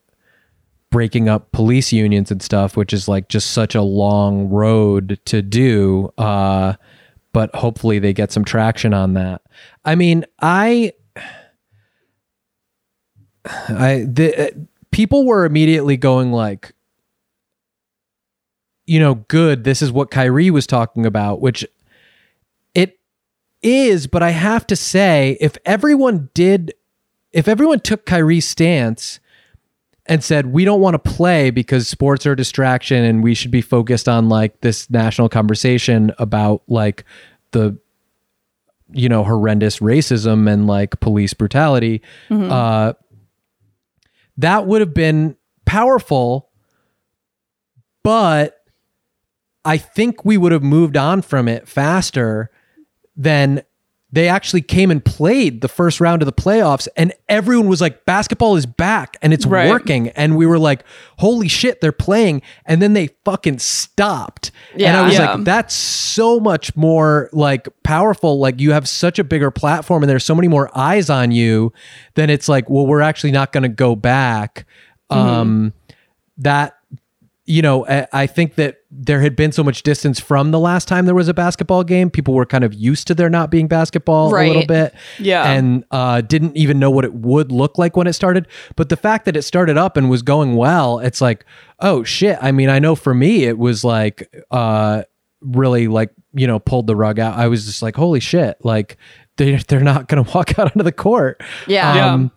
breaking up police unions and stuff which is like just such a long road to do uh but hopefully they get some traction on that. I mean i i the uh, people were immediately going like you know good this is what Kyrie was talking about which it is but i have to say if everyone did if everyone took Kyrie's stance and said we don't want to play because sports are a distraction and we should be focused on like this national conversation about like the you know horrendous racism and like police brutality uh that would have been powerful but i think we would have moved on from it faster than they actually came and played the first round of the playoffs and everyone was like basketball is back and it's Right. working. And we were like holy shit they're playing. And then they fucking stopped. And i was Yeah. like that's so much more like powerful. Like you have such a bigger platform and there's so many more eyes on you then it's like well we're actually not going to go back. Um that you know I, think that there had been so much distance from the last time there was a basketball game. People were kind of used to there not being basketball a little bit Yeah. and uh, didn't even know what it would look like when it started. But the fact that it started up and was going well it's like oh shit. I mean i know for me it was like uh really like you know pulled the rug out. I was just like holy shit. Like they, they're not gonna walk out onto the court. Yeah. Yeah. um,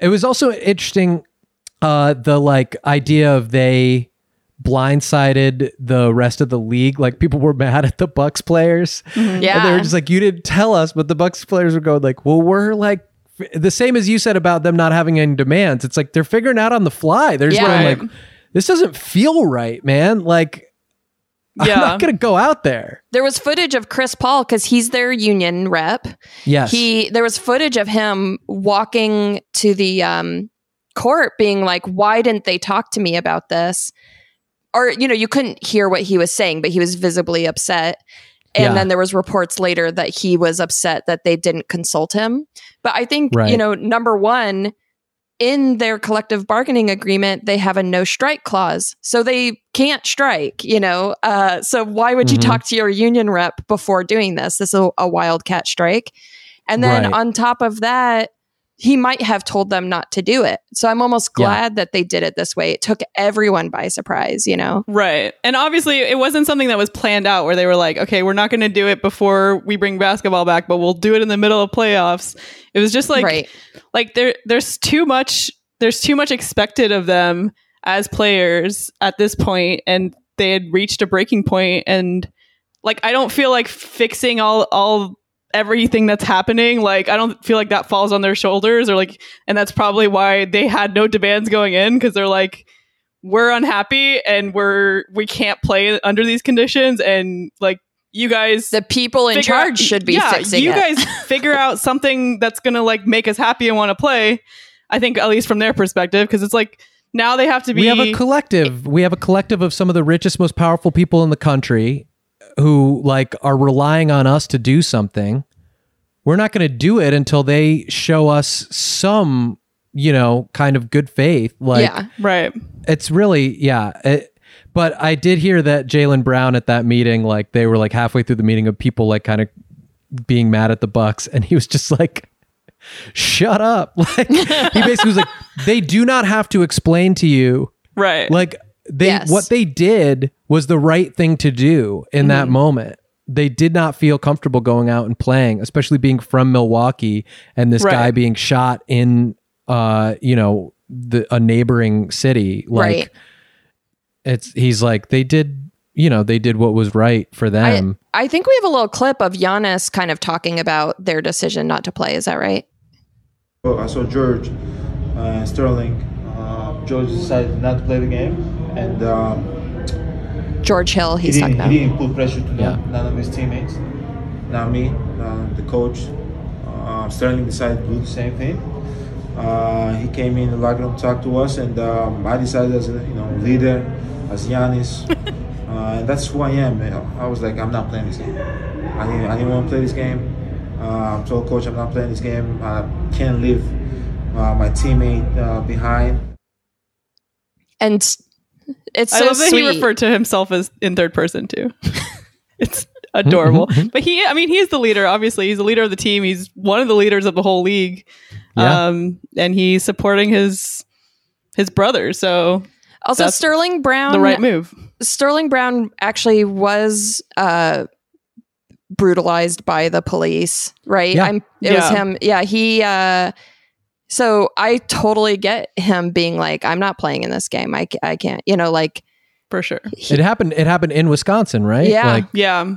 it was also interesting uh the like idea of they blindsided the rest of the league. Like people were mad at the bucks players. Yeah. and they were just like you didn't tell us but the bucks players were going like well we're like the same as you said about them not having any demands. It's like they're figuring out on the fly. They're just Yeah. going like this doesn't feel right man. Like Yeah. i'm not gonna go out there. There was footage of Chris Paul because he's their union rep. yes. He there was footage of him walking to the um, court, being like, "Why didn't they talk to me about this?" Or you know, you couldn't hear what he was saying, but he was visibly upset. And Yeah. then there was reports later that he was upset that they didn't consult him. But I think Right. you know, number one, in their collective bargaining agreement, they have a no strike clause, so they can't strike. You know, uh, so why would you Mhm. talk to your union rep before doing this? This is a, a wildcat strike. And then Right. on top of that, he might have told them not to do it. So I'm almost Yeah. glad that they did it this way. It took everyone by surprise, you know? Right. And obviously, it wasn't something that was planned out where they were like, okay, we're not going to do it before we bring basketball back, but we'll do it in the middle of playoffs. It was just like, right. like there, there's too much, there's too much expected of them as players at this point, and they had reached a breaking point. And like, I don't feel like fixing all, all, everything that's happening like i don't feel like that falls on their shoulders or like and that's probably why they had no demands going in because they're like we're unhappy and we're we can't play under these conditions and like you guys The people in figure out- charge should be yeah, fixing you it. guys figure out something that's gonna like make us happy and want to play i think at least from their perspective because it's like now they have to be we have a collective we have a collective of some of the richest most powerful people in the country who like are relying on us to do something we're not going to do it until they show us some you know kind of good faith like yeah. right. It's really yeah it, but i did hear that jaylen brown at that meeting like they were like halfway through the meeting of people like kind of being mad at the bucks and he was just like shut up. Like he basically was like they do not have to explain to you right. like they Yes. what they did was the right thing to do in that moment they did not feel comfortable going out and playing especially being from milwaukee and this Right. guy being shot in uh you know the a neighboring city like Right. it's he's like they did you know they did what was right for them I think we have a little clip of Giannis kind of talking about their decision not to play. Is that right? Well, I saw George uh, Sterling. Uh, George decided not to play the game, and um, George Hill, he, talking didn't, about. he didn't put pressure to Yeah. none, none of his teammates. Not me, uh, the coach. Uh, Sterling decided to do the same thing. Uh, he came in the locker room, talked to us, and um, I decided as a you know leader, as Giannis, uh, and that's who I am. I was like, I'm not playing this game. I didn't, I didn't want to play this game. Uh, I told coach I'm not playing this game. I can't leave uh, my teammate uh, behind. And it's i so love that sweet. he referred to himself as in third person too it's adorable but he i mean he's the leader obviously he's the leader of the team he's one of the leaders of the whole league Yeah. um and he's supporting his his brother so also, that's Sterling Brown. the right move Sterling Brown actually was uh, brutalized by the police, right? Yeah. I'm, it was him. Yeah, he uh, So I totally get him being like, I'm not playing in this game. I, I can't, you know, like, for sure. It happened. It happened in Wisconsin, right? Yeah. Like Yeah.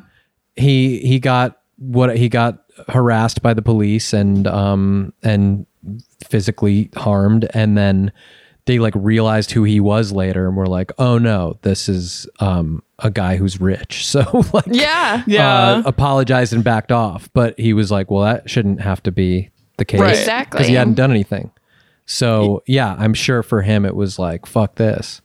he he got what he got harassed by the police and um and physically harmed, and then they like realized who he was later, and were like, oh no, this is um a guy who's rich. So like yeah. Yeah. uh, apologized and backed off. But he was like, well, that shouldn't have to be the case. Right. Exactly. Because he hadn't done anything. So yeah, I'm sure for him it was like, fuck this.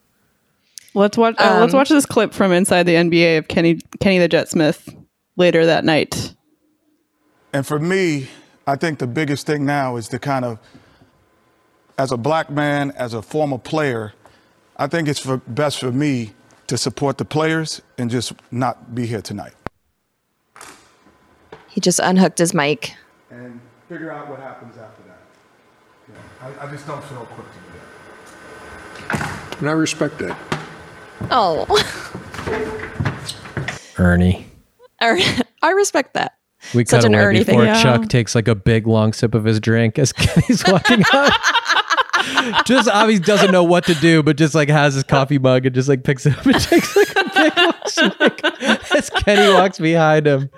Let's watch. Uh, let's Um, watch this clip from inside the NBA of Kenny Kenny the Jet Smith later that night. And for me, I think the biggest thing now is to kind of, as a black man, as a former player, I think it's for, best for me to support the players and just not be here tonight. He just unhooked his mic. And figure out what happens after that. I, I just don't feel equipped to do that. And I respect that. Oh, Ernie. Er- I respect that. We Such cut an away Ernie thing. before Yeah. Chuck takes like a big long sip of his drink as Kenny's walking out. just obviously doesn't know what to do, but just like has his coffee mug and just like picks it up and takes like a big long swig as Kenny walks behind him.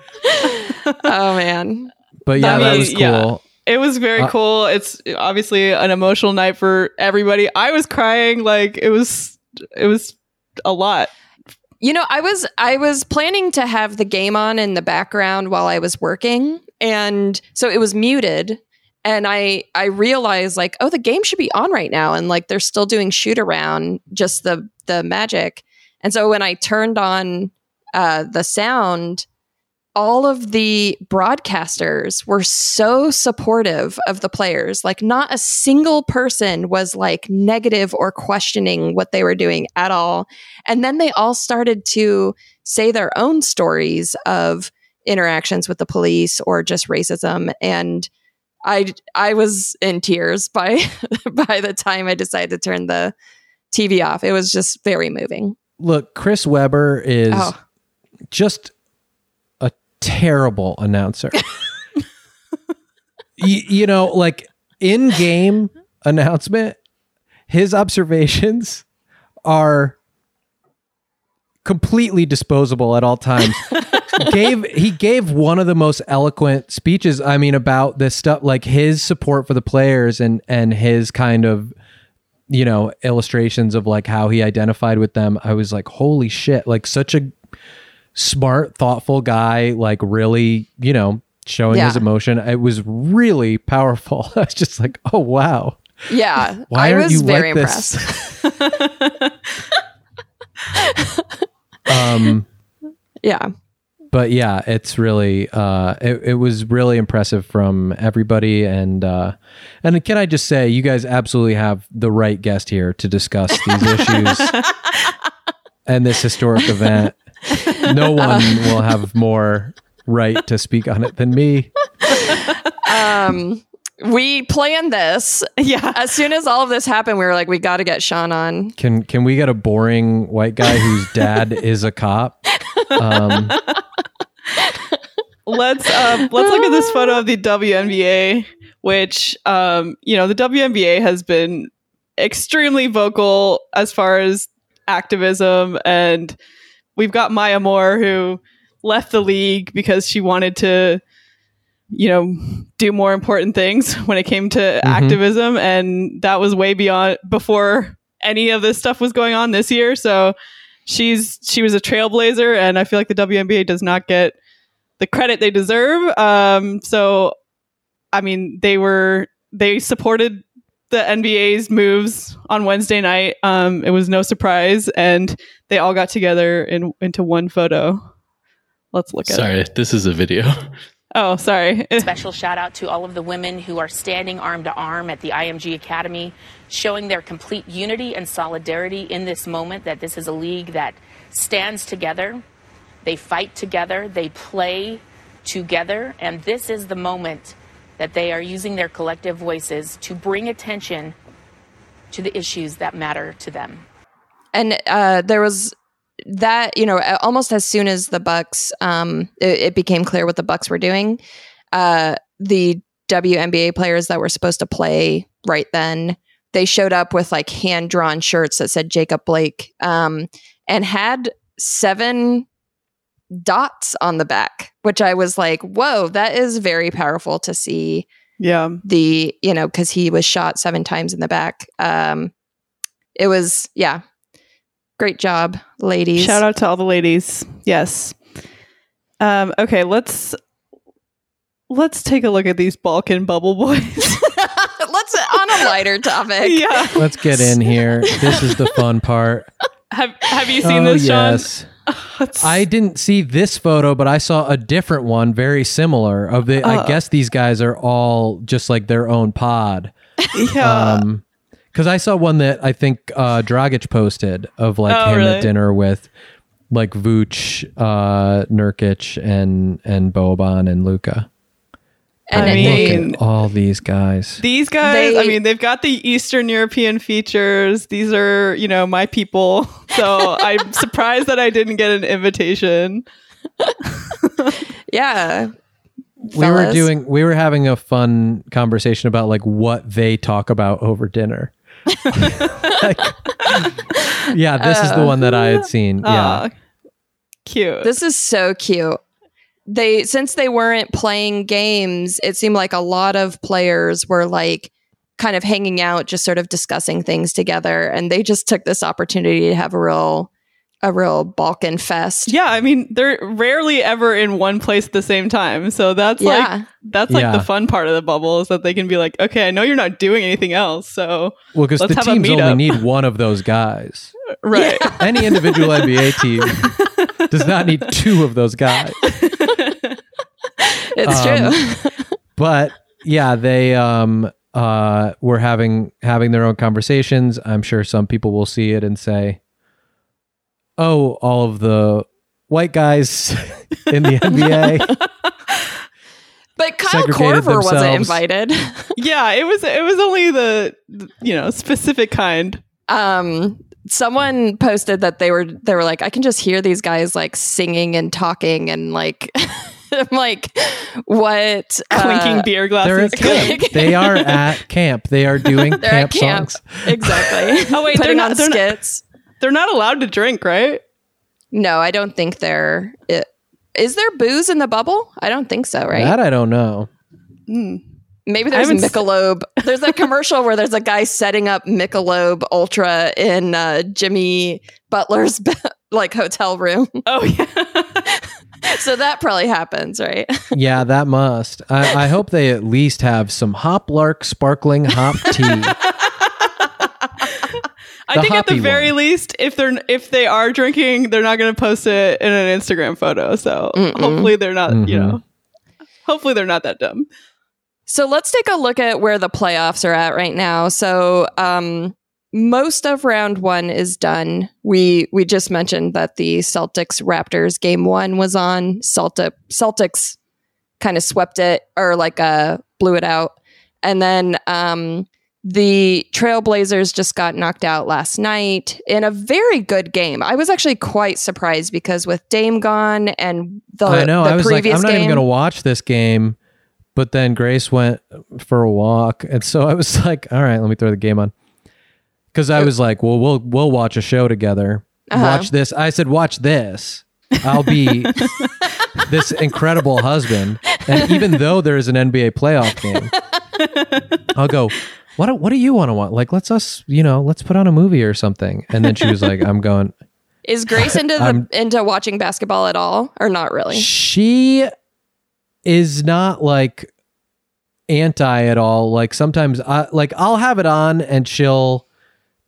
Oh man. But yeah, I that was cool. yeah. It was very Uh, cool. It's obviously an emotional night for everybody. I was crying like it was it was a lot. You know, I was I was planning to have the game on in the background while I was working, and so it was muted. And I I realized like, oh, the game should be on right now, and like they're still doing shoot around, just the the magic. And so when I turned on uh, the sound, all of the broadcasters were so supportive of the players. Like, not a single person was like negative or questioning what they were doing at all. And then they all started to say their own stories of interactions with the police or just racism. And I I was in tears by by the time I decided to turn the TV off. It was just very moving. Look, Chris Webber is Oh. just terrible announcer. Y- you know, like in game announcement, his observations are completely disposable at all times. gave he gave one of the most eloquent speeches I mean about this stuff like his support for the players and and his kind of you know illustrations of like how he identified with them I was like holy shit like such a smart thoughtful guy like really you know showing his emotion it was really powerful I was just like oh wow Yeah, why I was very like impressed. um Yeah. but yeah, it's really uh it, it was really impressive from everybody and uh and can I just say you guys absolutely have the right guest here to discuss these issues and this historic event. No one will have more right to speak on it than me. Um, we planned this. Yeah. As soon as all of this happened, we were like, we got to get Sean on. Can can we get a boring white guy whose dad is a cop? Um let's um, let's look at this photo of the WNBA, which um, you know the WNBA has been extremely vocal as far as activism, and we've got Maya Moore who left the league because she wanted to, you know, do more important things when it came to activism, and that was way beyond before any of this stuff was going on this year. So she's she was a trailblazer, and I feel like the WNBA does not get the credit they deserve. Um, so, I mean, they were they supported the NBA's moves on Wednesday night. Um, it was no surprise, and they all got together in into one photo. Let's look at it. Sorry, this is a video. Oh, sorry. Special shout out to all of the women who are standing arm to arm at the IMG Academy, showing their complete unity and solidarity in this moment that this is a league that stands together. They fight together, they play together, and this is the moment that they are using their collective voices to bring attention to the issues that matter to them. And uh, there was that, you know, almost as soon as the Bucks, um, it, it became clear what the Bucks were doing. Uh, the WNBA players that were supposed to play right then. They showed up with like hand drawn shirts that said Jacob Blake um, and had seven dots on the back, which I was like, whoa, that is very powerful to see Yeah. the you know because he was shot seven times in the back um it was yeah great job ladies Shout out to all the ladies. Yes. Um, okay, let's let's take a look at these Balkan bubble boys. let's on a lighter topic yeah. Let's get in here. This is the fun part. Have Have you seen oh, this, Sean? yes. I didn't see this photo, but I saw a different one, very similar. Of the, I Uh. guess these guys are all just like their own pod. yeah. Um, because I saw one that I think uh, Dragic posted of like Oh, him really? at dinner with like Vooch, uh, Nurkic, and and Boban and Luka. And I they, mean- Look at all these guys. These guys, I mean, they've got the Eastern European features. These are, you know, my people. So I'm surprised that I didn't get an invitation. yeah we were doing we were having a fun conversation about like what they talk about over dinner Like, yeah this is the uh, one that i had seen yeah cute. this is so cute they since they weren't playing games it seemed like a lot of players were like kind of hanging out just sort of discussing things together and they just took this opportunity to have a real a real balkan fest yeah, I mean, they're rarely ever in one place at the same time. So that's Yeah. like that's like Yeah. the fun part of the bubble is that they can be like, okay, I know you're not doing anything else, so well because the have a teams only need one of those guys right. any individual nba team does not need two of those guys it's Um, true but yeah they um uh were having having their own conversations i'm sure some people will see it and say oh all of the white guys in the nba But Kyle segregated Corver wasn't invited. yeah, it was it was only the, the you know specific kind. um, someone posted that they were they were like, I can just hear these guys like singing and talking and like I'm like, what Clinking uh, beer they're glasses. at camp they are at camp they are doing camp, camp. songs Exactly. Oh, wait, they're not- they're not- skits. They're not allowed to drink, right? No, I don't think they're. It, is there booze in the bubble? I don't think so. Right? that i don't know Maybe there's haven't s- Michelob. There's a commercial where there's a guy setting up Michelob Ultra in uh, Jimmy Butler's like hotel room. Oh yeah. so that probably happens, right? yeah that must I, I hope they at least have some HopLark sparkling hop tea I think at the very one. least, if they're if they are drinking, they're not going to post it in an Instagram photo. So hopefully they're not. You Mhm. know, hopefully they're not that dumb. So let's take a look at where the playoffs are at right now. So um, most of round one is done. We we just mentioned that the Celtics Raptors game one was on. Celtic Celtics kind of swept it or like uh blew it out, and then um, the Trailblazers just got knocked out last night in a very good game. I was actually quite surprised because with Dame gone and the I know the I was like I'm not even going to watch this game. But then Grace went for a walk, and so I was like, all right, let me throw the game on. Because I was like, well, we'll we'll watch a show together. Uh-huh. Watch this. I said, watch this. I'll be this incredible husband, and even though there is an NBA playoff game, I'll go. What do- what do you want to watch? Like, let's us, you know, let's put on a movie or something. And then she was like, I'm going. Is Grace into the into watching basketball at all, or not really? She is not like anti at all. Like sometimes I like I'll have it on and she'll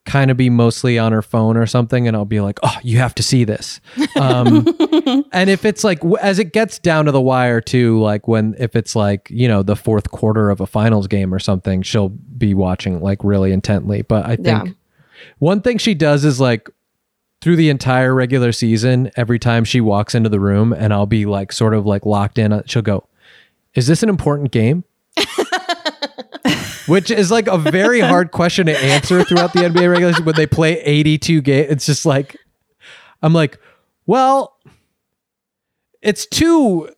kind of be mostly on her phone or something and I'll be like, "Oh, you have to see this." Um and if it's like as it gets down to the wire too, like when if it's like, you know, the fourth quarter of a finals game or something, she'll be watching like really intently. But I think Yeah. one thing she does is like through the entire regular season, every time she walks into the room and I'll be like sort of like locked in, she'll go, Is this an important game? Which is like a very hard question to answer throughout the NBA regular season when they play 82 games. It's just like, I'm like, well, it's two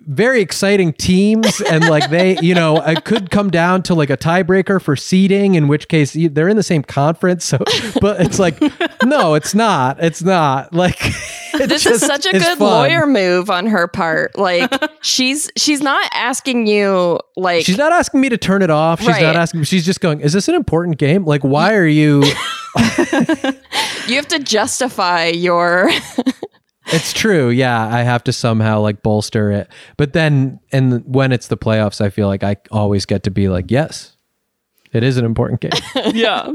very exciting teams and like they you know it could come down to like a tiebreaker for seeding in which case they're in the same conference so but it's like no it's not it's not like it this is such a is good fun. lawyer move on her part. Like she's she's not asking you like she's not asking me to turn it off she's Right. not asking she's just going is this an important game like why are you you have to justify your It's true. Yeah, I have to somehow like bolster it. But then and when it's the playoffs, I feel like I always get to be like, yes. It is an important game. yeah.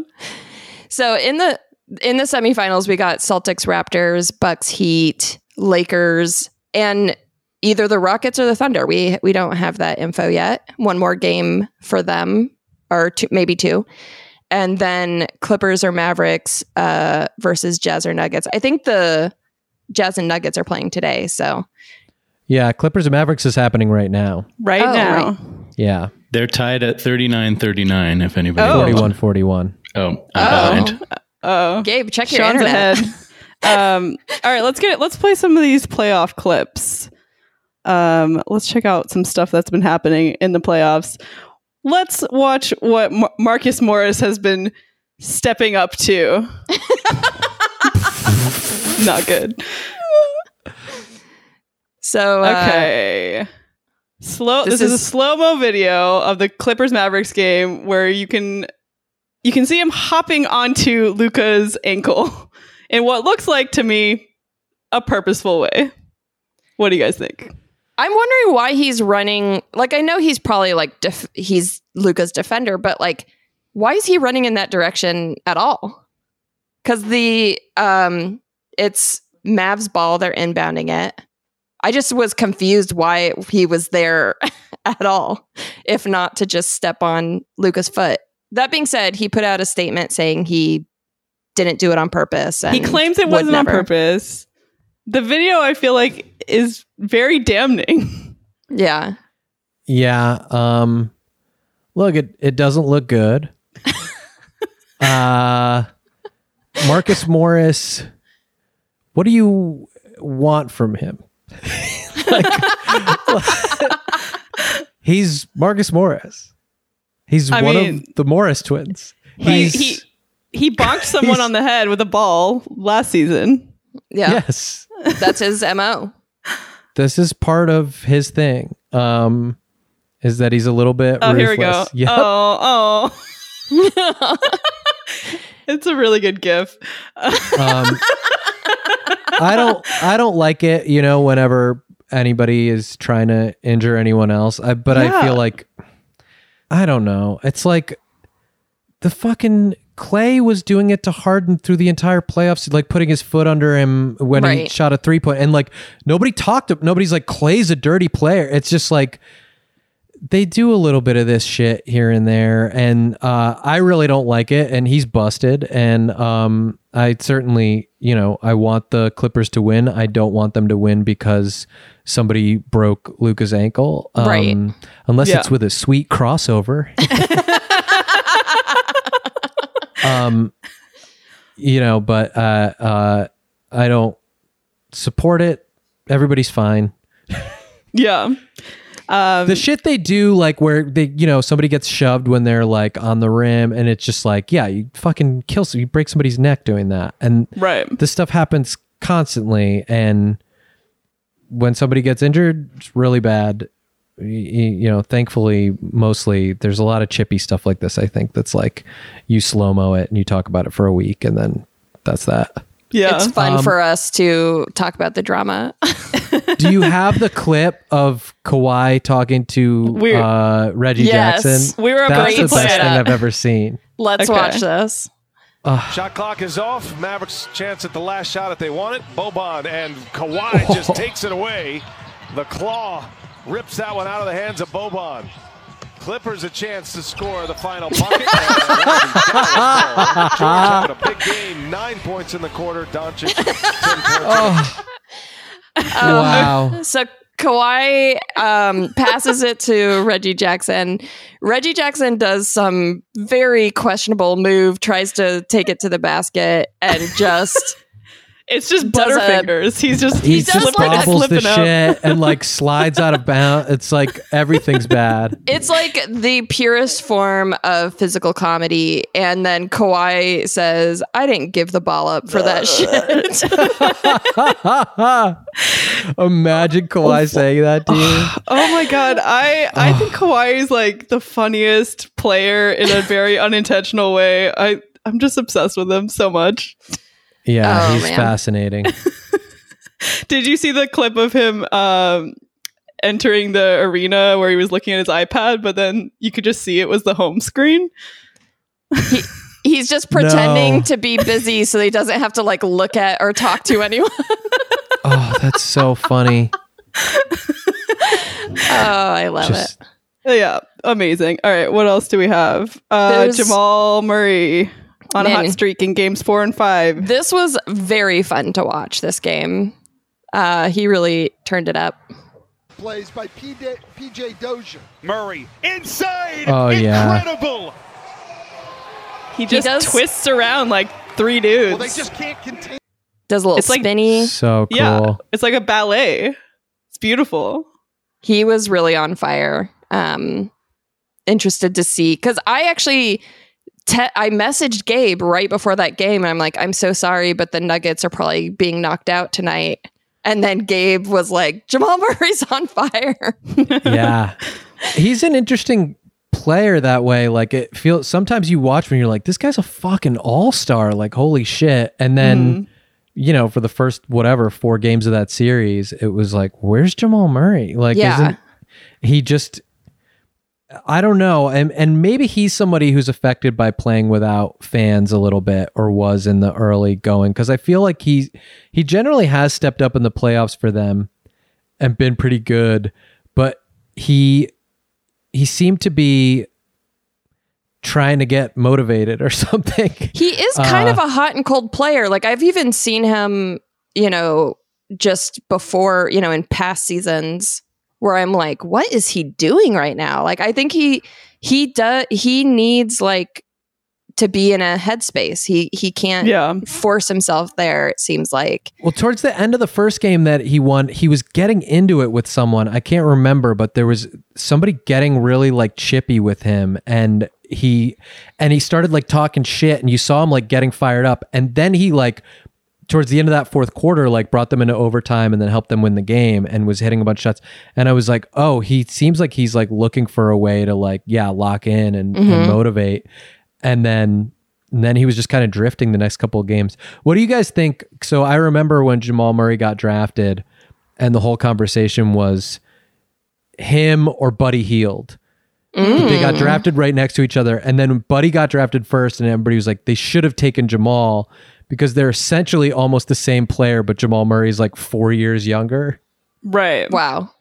So in the in the semifinals, we got Celtics, Raptors, Bucks, Heat, Lakers, and either the Rockets or the Thunder. We we don't have that info yet. One more game for them, or two, maybe two, and then Clippers or Mavericks uh, versus Jazz or Nuggets. I think the Jazz and Nuggets are playing today. So yeah, Clippers and Mavericks is happening right now. Right Oh, now. right. Yeah. They're tied at 39 39, if anybody Oh. 41 41. Oh, I'm Oh. behind. Oh. Gabe, check your Sean's internet. ahead. um, all right, let's get let's play some of these playoff clips. Um, let's check out some stuff that's been happening in the playoffs. Let's watch what Mar- Marcus Morris has been stepping up to. Not good. So uh, Okay. Slow. This, this is, is- a slow mo video of the Clippers Mavericks game where you can you can see him hopping onto Luka's ankle in what looks like to me a purposeful way. What do you guys think? I'm wondering why he's running. Like, I know he's probably like def- he's Luka's defender, but like, why is he running in that direction at all? Because the um, it's Mavs ball. They're inbounding it. I just was confused why he was there at all, if not to just step on Luka's foot. That being said, he put out a statement saying he didn't do it on purpose. he claims it wasn't on purpose. The video I feel like is very damning. Yeah. Yeah. Um look, it, it doesn't look good. uh Marcus Morris, what do you want from him? Like- he's Marcus Morris. He's I one mean- of the Morris twins. He He's he he bonked someone on the head with a ball last season. Yeah. yes. That's his MO. This is part of his thing. Um is that he's a little bit Oh, here we go. Yep. Oh, oh. it's a really good gif. Um, I don't I don't like it, you know, whenever anybody is trying to injure anyone else. I, but I feel like I don't know. It's like the fucking Clay was doing it to Harden through the entire playoffs, like putting his foot under him when he shot a three point, and like nobody talked. To nobody's like Clay's a dirty player. It's just like they do a little bit of this shit here and there, and uh, I really don't like it. And he's busted, and um, I certainly, you know, I want the Clippers to win. I don't want them to win because somebody broke Luka's ankle, um, Right. Unless Yeah. it's with a sweet crossover. um, you know, but uh, uh, I don't support it. Everybody's fine Yeah. Um, the shit they do like where they you know somebody gets shoved when they're like on the rim and it's just like yeah you fucking kill you break somebody's neck doing that. And right. this stuff happens constantly and when somebody gets injured it's really bad. You know thankfully mostly there's a lot of chippy stuff like this i think that's like you slow mo it and you talk about it for a week and then that's that Yeah. It's fun Um, for us to talk about the drama. do you have the clip of Kawhi talking to We're- uh, Reggie Yes. Jackson? We were about That's to the best thing up. I've ever seen. Let's Okay. watch this. Shot clock is off. Mavericks chance at the last shot if they want it. Boban and Kawhi just takes it away. The claw rips that one out of the hands of Boban. Clippers a chance to score the final bucket. George having a big game, nine points in the quarter. Doncic, ten points. wow. So Kawhi um, passes it to Reggie Jackson. Reggie Jackson does some very questionable move, tries to take it to the basket, and just It's just Does a- Butterfingers. He's just He he's just like bobbles the flipping up. shit and like slides out of bounds. It's like everything's bad. It's like the purest form of physical comedy. And then Kawhi says, I didn't give the ball up for that shit. Imagine Kawhi saying that to you. Oh my god, I I think Kawhi is like the funniest player in a very unintentional way. I I'm just obsessed with him so much. Yeah, Oh, he's man. fascinating. Did you see the clip of him um entering the arena where he was looking at his iPad, but then you could just see it was the home screen? He's just pretending No. to be busy so he doesn't have to like look at or talk to anyone. Oh, that's so funny. oh, I love Just it. Yeah, amazing. All right, what else do we have? Uh Jamal Murray on a hot streak in games 4 and 5. This was very fun to watch this game. Uh, he really turned it up. Plays by PJ, PJ Dozier. Murray inside. Oh, yeah. Incredible. He just does- twists around like three dudes. Well, they just can't contain. Does a little It's like- spinny. so cool. Yeah, it's like a ballet. It's beautiful. he was really on fire. Um, interested to see because I actually te- I messaged Gabe right before that game, and I'm like, I'm so sorry, but the Nuggets are probably being knocked out tonight. And then Gabe was like, Jamal Murray's on fire. yeah. He's an interesting player that way. Like it feels sometimes you watch when you're like, this guy's a fucking all-star, like holy shit. And then, mm-hmm. you know, for the first whatever, four games of that series, it was like, where's Jamal Murray? Like Yeah. isn't he just I don't know. And and maybe he's somebody who's affected by playing without fans a little bit or was in the early going because I feel like he he generally has stepped up in the playoffs for them and been pretty good, but he he seemed to be trying to get motivated or something. He is kind Uh, of a hot and cold player. Like I've even seen him, you know, just before, you know, in past seasons where I'm like, what is he doing right now? Like I think he he does he needs like to be in a headspace. He he can't Yeah. force himself there, it seems like. Well, towards the end of the first game that he won, he was getting into it with someone. I can't remember, but there was somebody getting really like chippy with him and he and he started like talking shit and you saw him like getting fired up and then he like towards the end of that fourth quarter like brought them into overtime and then helped them win the game and was hitting a bunch of shots and I was like, "Oh, he seems like he's like looking for a way to like yeah, lock in and, and mm-hmm. motivate." And then and then he was just kind of drifting the next couple of games. What do you guys think? So I remember when Jamal Murray got drafted, and the whole conversation was him or Buddy Hield. They got mm. drafted right next to each other, and then Buddy got drafted first, and everybody was like, they should have taken Jamal because they're essentially almost the same player, but Jamal Murray's like four years younger. Right. Wow.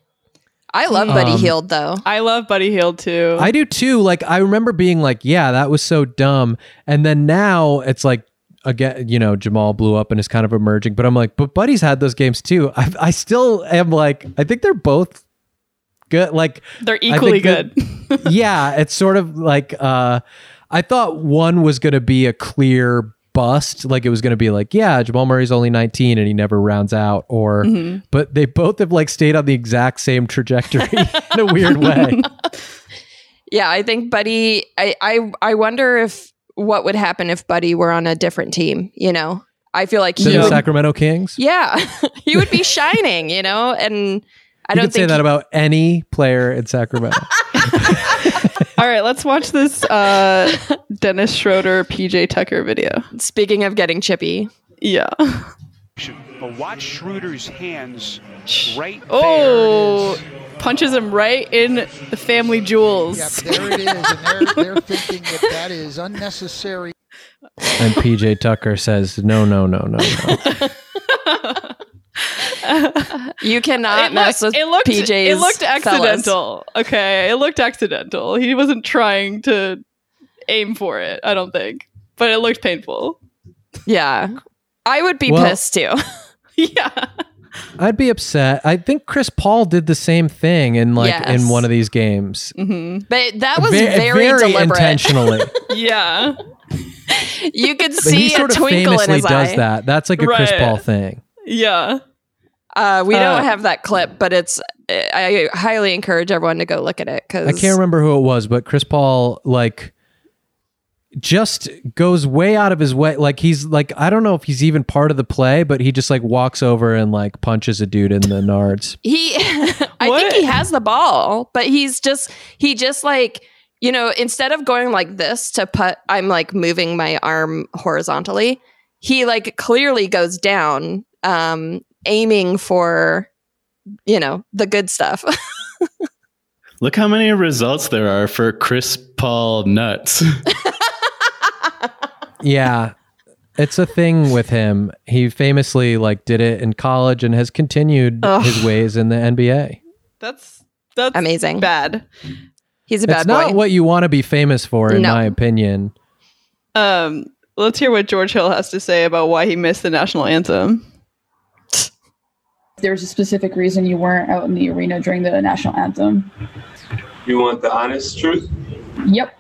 I love Buddy Um, Hield though. I love Buddy Hield too. I do too. Like I remember being like, yeah, that was so dumb. And then now it's like again, you know, Jamal blew up and is kind of emerging. But I'm like, but Buddy's had those games too. I, I still am like, I think they're both good. Like They're equally think good. yeah, it's sort of like uh I thought one was gonna be a clear bust. Like it was gonna be like, yeah, Jamal Murray's only 19 and he never rounds out, or mm-hmm. but they both have like stayed on the exact same trajectory in a weird way. Yeah, I think Buddy I, I I wonder if what would happen if Buddy were on a different team, you know? I feel like he the would, Sacramento Kings. Yeah. he would be shining, you know? And I you don't could say think that he- about any player in Sacramento. All right, let's watch this uh, Dennis Schroeder PJ Tucker video. speaking of getting chippy. Yeah. But watch Schroeder's hands right Oh, punches him right in the family jewels. Yep, there it is, and they're, they're thinking that that is unnecessary. and PJ Tucker says, no, no, no, no, no. You cannot It mess looked, with it looked, PJ's it looked fellas. accidental. Okay, it looked accidental. He wasn't trying to aim for it, I don't think. But it looked painful. Yeah. I would be Well- pissed too. yeah. I'd be upset. I think Chris Paul did the same thing in like Yes. in one of these games. Mm-hmm. But that was Ve- very, deliberate. intentionally. Yeah. you could But he see a sort of twinkle in famously his does eye. that. That's like a Chris Paul thing. Yeah. Uh, we don't Uh, have that clip, but it's. I highly encourage everyone to go look at it because I can't remember who it was, but Chris Paul like just goes way out of his way. Like he's like I don't know if he's even part of the play, but he just like walks over and like punches a dude in the nards. He, I think he has the ball, but he's just he just like you know instead of going like this to put, I'm like moving my arm horizontally. He like clearly goes down, um, aiming for you know the good stuff. Look how many results there are for Chris Paul nuts. Yeah. It's a thing with him. He famously like did it in college and has continued Ugh. his ways in the NBA. That's that's amazing. Bad. He's a bad It's bad not what you want to be famous for, in No. my opinion. Um, let's hear what George Hill has to say about why he missed the national anthem. There was a specific reason you weren't out in the arena during the national anthem. You want the honest truth? Yep.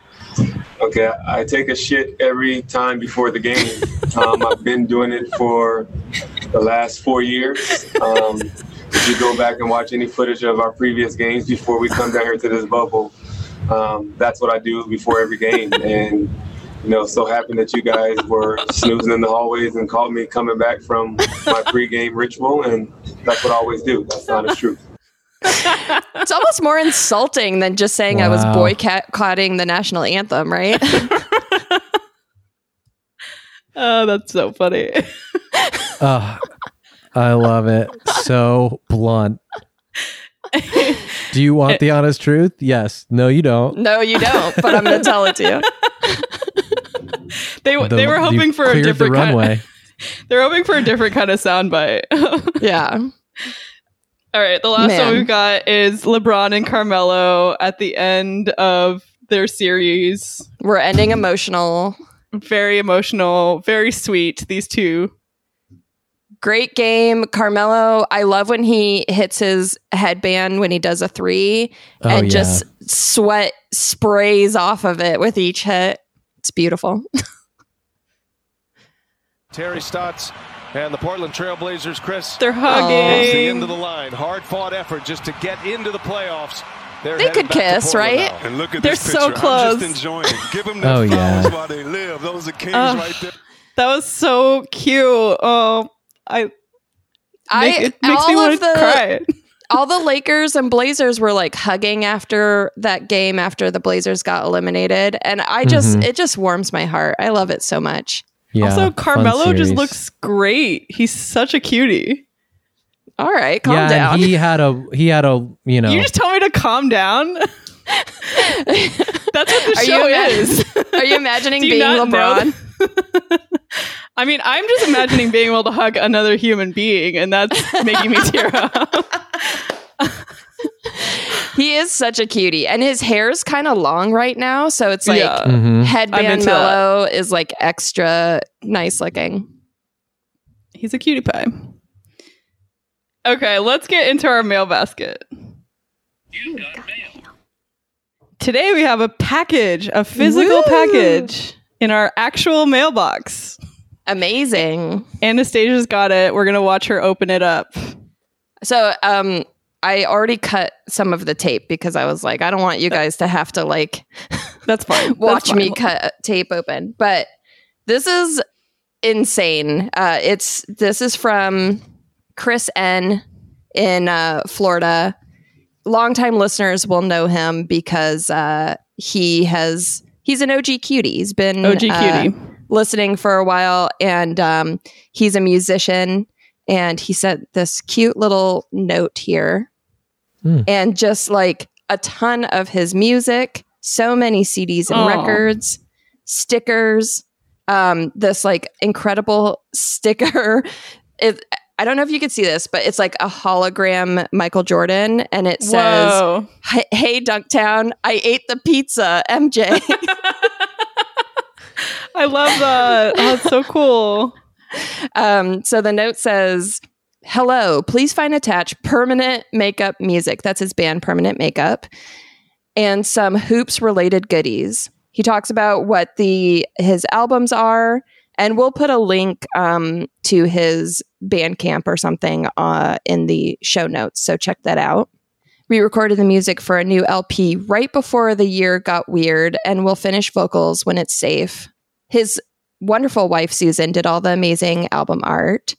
Okay, I take a shit every time before the game. Um, I've been doing it for the last four years. Um, if you go back and watch any footage of our previous games before we come down here to this bubble, um, that's what I do before every game. And you know, so happy that you guys were snoozing in the hallways and called me coming back from my pregame ritual, and that's what I always do. That's the honest truth. it's almost more insulting than just saying I was boycotting the national anthem, right? Oh, that's so funny. Ugh, I love it. So blunt. Do you want the honest truth? Yes. No, you don't. no, you don't. But I'm going to tell it to you. They The- they were hoping for a cleared the different kind runway. They're hoping for a different kind of soundbite. yeah. All right, the last Man. one we've got is LeBron and Carmelo at the end of their series. We're ending emotional. Very emotional, very sweet. These two. Great game. Carmelo, I love when he hits his headband when he does a three Oh, and yeah. just sweat sprays off of it with each hit. It's beautiful. Terry Stotts and the Portland Trailblazers, Chris. They're Towards the hugging. end of the line. Hard fought effort just to get into the playoffs. They're They could kiss, right? now. And look at They're this so picture. I'm close. just enjoying it. Give them their Oh, flowers yeah. while they live. Those are kings Ugh. right there. That was so cute. Oh, I. I Make- it makes me all want of to the- cry. all the Lakers and Blazers were like hugging after that game after the Blazers got eliminated. And I just, Mhm. it just warms my heart. I love it so much. Yeah. also, Carmelo just looks great. He's such a cutie. All right, calm yeah, down. and he had a he had a you know You just told me to calm down. That's what the Are show ima- is. Are you imagining you being LeBron? I mean, I'm just imagining being able to hug another human being, and that's making me tear up. He is such a cutie, and his hair's kind of long right now, so it's like Yeah. Mhm. Headband mellow is like extra nice looking. He's a cutie pie. Okay, let's get into our mail basket. Today we have a package, a physical Woo! package in our actual mailbox. Amazing. Anastasia's got it. We're gonna watch her open it up. So, um, I already cut some of the tape because I was like, I don't want you guys to have to like That's fine. watch That's me cut tape open. But this is insane. Uh, it's this is from Chris N in uh, Florida. Longtime listeners will know him because uh, he has he's an OG cutie. He's been OG uh, cutie. listening for a while, and um, he's a musician. And he sent this cute little note here, Hmm. and just like a ton of his music, so many CDs and Aw. records, stickers, um, this like incredible sticker. It, I don't know if you could see this, but it's like a hologram Michael Jordan, and it says, Whoa. "Hey- "Hey Dunktown, I ate the pizza, MJ." I love that. Oh, it's so cool. um, so the note says, "Hello, please find attached permanent makeup music. That's his band, Permanent Makeup, and some hoops related goodies. He talks about what the his albums are, and we'll put a link um, to his Bandcamp or something uh, in the show notes. So check that out. We recorded the music for a new LP right before the year got weird, and we'll finish vocals when it's safe. His wonderful wife, Susan, did all the amazing album art.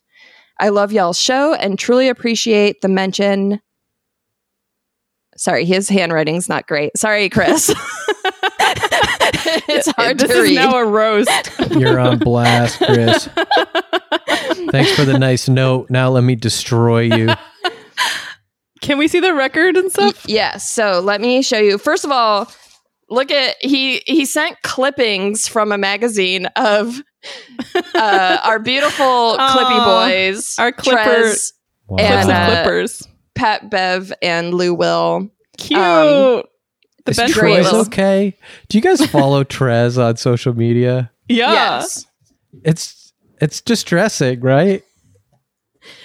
I love y'all's show and truly appreciate the mention. Sorry, his handwriting's not great. Sorry, Chris. it's hard this to read. is now a roast. You're on blast, Chris. Thanks for the nice note. Now let me destroy you. Can we see the record and stuff? Yes. So let me show you. First of all, look at he he sent clippings from a magazine of uh, our beautiful Clippy Aw, boys, our Clipper- Trez Wow. and uh, Clippers. Pat Bev and Lou Will. Cute. um, the Is bench great Trez little- okay? Do you guys follow Trez on social media? Yeah. Yes. It's it's distressing, right?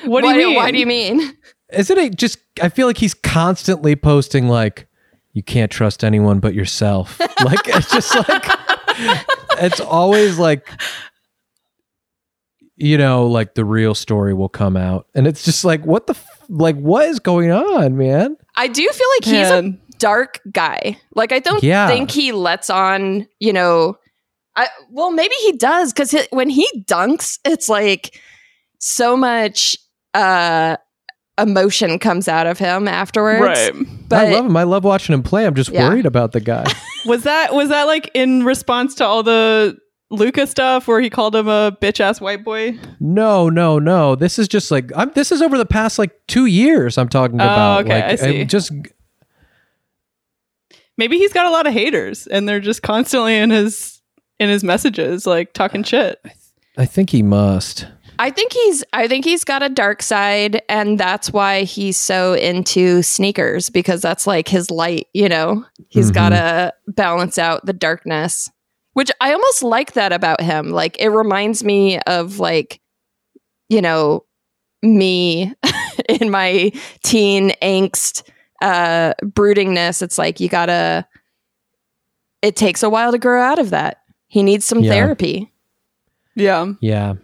What do why, you mean? Why do you mean? Isn't it just? I feel like he's constantly posting like, "You can't trust anyone but yourself." like it's just like it's always like, you know, like the real story will come out, and it's just like, what the f- like, what is going on, man? I do feel like he's a dark guy. Like I don't Yeah. think he lets on, you know, I well maybe he does cuz when he dunks it's like so much uh emotion comes out of him afterwards. Right. But I love him. I love watching him play. I'm just Yeah. worried about the guy. Was that was that like in response to all the Luka stuff where he called him a bitch ass white boy? No, no, no. This is just like I'm. This is over the past like two years. I'm talking Oh, about. okay, like, I see. Just Maybe he's got a lot of haters and they're just constantly in his in his messages like talking shit. I think he must. I think he's I think he's got a dark side and that's why he's so into sneakers because that's like his light, you know. He's Mhm. got to balance out the darkness. Which I almost like that about him. Like it reminds me of like you know me in my teen angst uh broodingness. It's like you got to it takes a while to grow out of that. He needs some Yeah. therapy. Yeah, Yeah.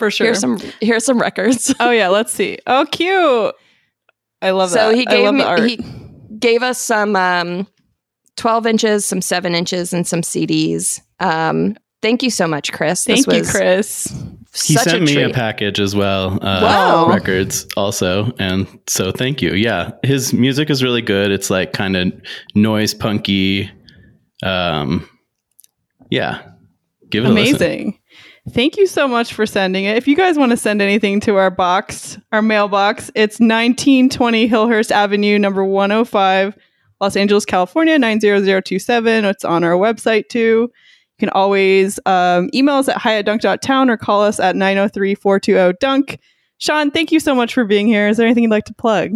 For sure. Here's some here's some records. oh yeah, let's see. Oh cute. I love so that. So he I gave love me the art. he gave us some um 12 inches some 7 inches and some cds um thank you so much chris Thank this you, was Chris. He such sent a me a package as well. Uh, Wow. Records also. And so thank you. Yeah. His music is really good. It's like kind of noise punky. Um, yeah. Give it a. Amazing. Thank you so much for sending it. If you guys want to send anything to our box, our mailbox, it's 1920 Hillhurst Avenue, number 105, Los Angeles, California, 90027. It's on our website too. You can always um, email us at hi or call us at 903 420 dunk. Sean, thank you so much for being here. Is there anything you'd like to plug?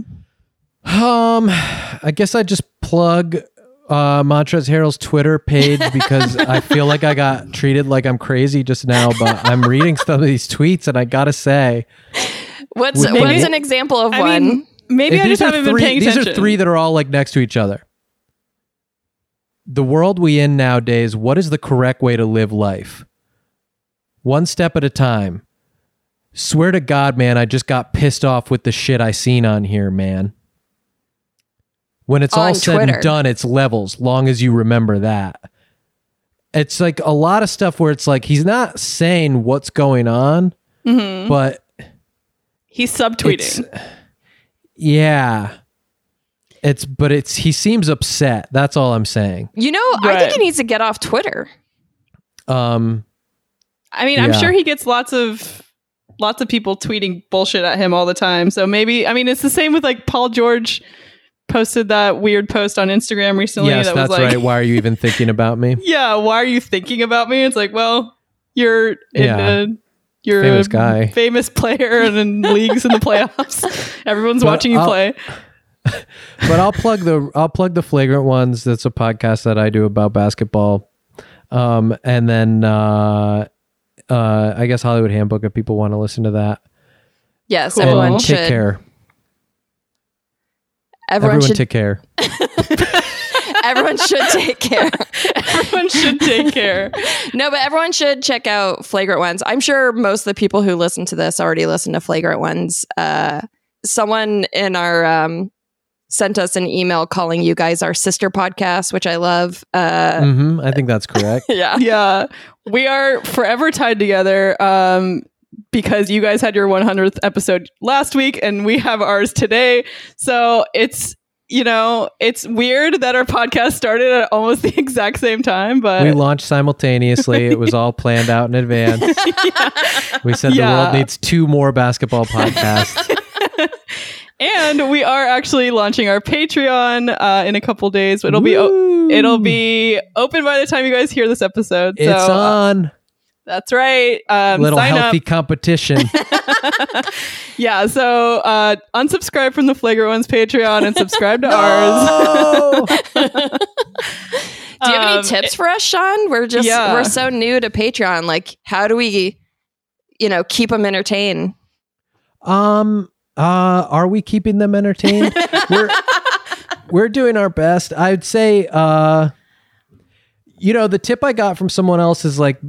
Um, I guess I just plug uh Montrezl Harrell's Twitter page because I feel like I got treated like I'm crazy just now, but I'm reading some of these tweets and I gotta say, what's Maybe- what's an example of I one mean, maybe I just haven't been paying These attention. These are three that are all like next to each other. The world we in nowadays, what is the correct way to live life? One step at a time. Swear to God, man, I just got pissed off with the shit I seen on here, man. When it's all said Twitter. and done, it's levels, long as you remember that. It's like a lot of stuff where it's like he's not saying what's going on, Mhm. but He's subtweeting. it's- yeah. It's but it's he seems upset. That's all I'm saying. you know i think he needs to get off twitter Um I mean, I'm sure he gets lots of lots of people tweeting bullshit at him all the time. So maybe I mean it's the same with like Paul George posted that weird post on Instagram recently yes, that that's was like right. Why are you even thinking about me? Yeah, why are you thinking about me? It's like, well, you're in Yeah. a you're Famous a guy. famous player and in leagues in the playoffs. Everyone's But watching you I'll- play. But I'll plug the I'll plug the flagrant ones. That's a podcast that I do about basketball. Um and then uh uh I guess Hollywood Handbook if people want to listen to that. yes Cool. everyone And should care. Everyone, Everyone should take care. everyone should take care. everyone should take care. no, but everyone should check out Flagrant Ones. I'm sure most of the people who listen to this already listen to Flagrant Ones. Uh, someone in our um, sent us an email calling you guys our sister podcast, which I love. Uh, hmm I think that's correct. yeah. Yeah. We are forever tied together um, because you guys had your 100th episode last week and we have ours today. So it's, you know, it's weird that our podcast started at almost the exact same time, but we launched simultaneously. It was all planned out in advance. We said the world needs two more basketball podcasts. and we are actually launching our Patreon uh, in a couple days. It'll be o- it'll be open by the time you guys hear this episode. It's so, uh, on. That's right. Um, Little sign healthy up. competition. Yeah, so uh, unsubscribe from the Flagrant Ones Patreon and subscribe to ours. Do you have any Um, tips for us, Sean? We're just yeah. we're so new to Patreon. Like, how do we, you know, keep them entertained? Um, uh, are we keeping them entertained? we're we're doing our best. I'd say, uh, you know, the tip I got from someone else is like,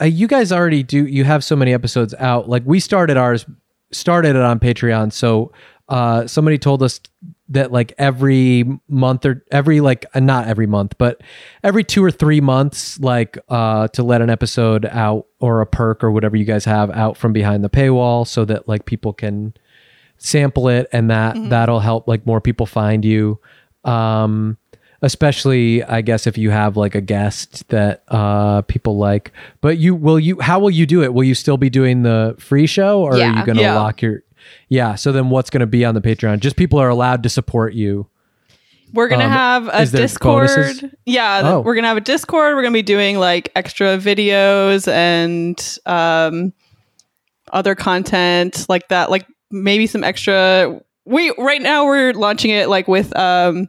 uh, you guys already do. You have so many episodes out. Like we started ours, started it on Patreon. So, uh, somebody told us that like every month or every like uh, not every month but every two or three months like uh to let an episode out or a perk or whatever you guys have out from behind the paywall so that like people can sample it and that that'll help like more people find you um especially i guess if you have like a guest that uh people like but you will you how will you do it will you still be doing the free show or are you gonna Yeah. lock your yeah so then what's gonna be on the patreon just people are allowed to support you We're gonna Um, have a Discord. bonuses? Yeah, Oh. we're gonna have a Discord. We're gonna be doing like extra videos and um, other content like that. Like maybe some extra. We right now we're launching it like with um,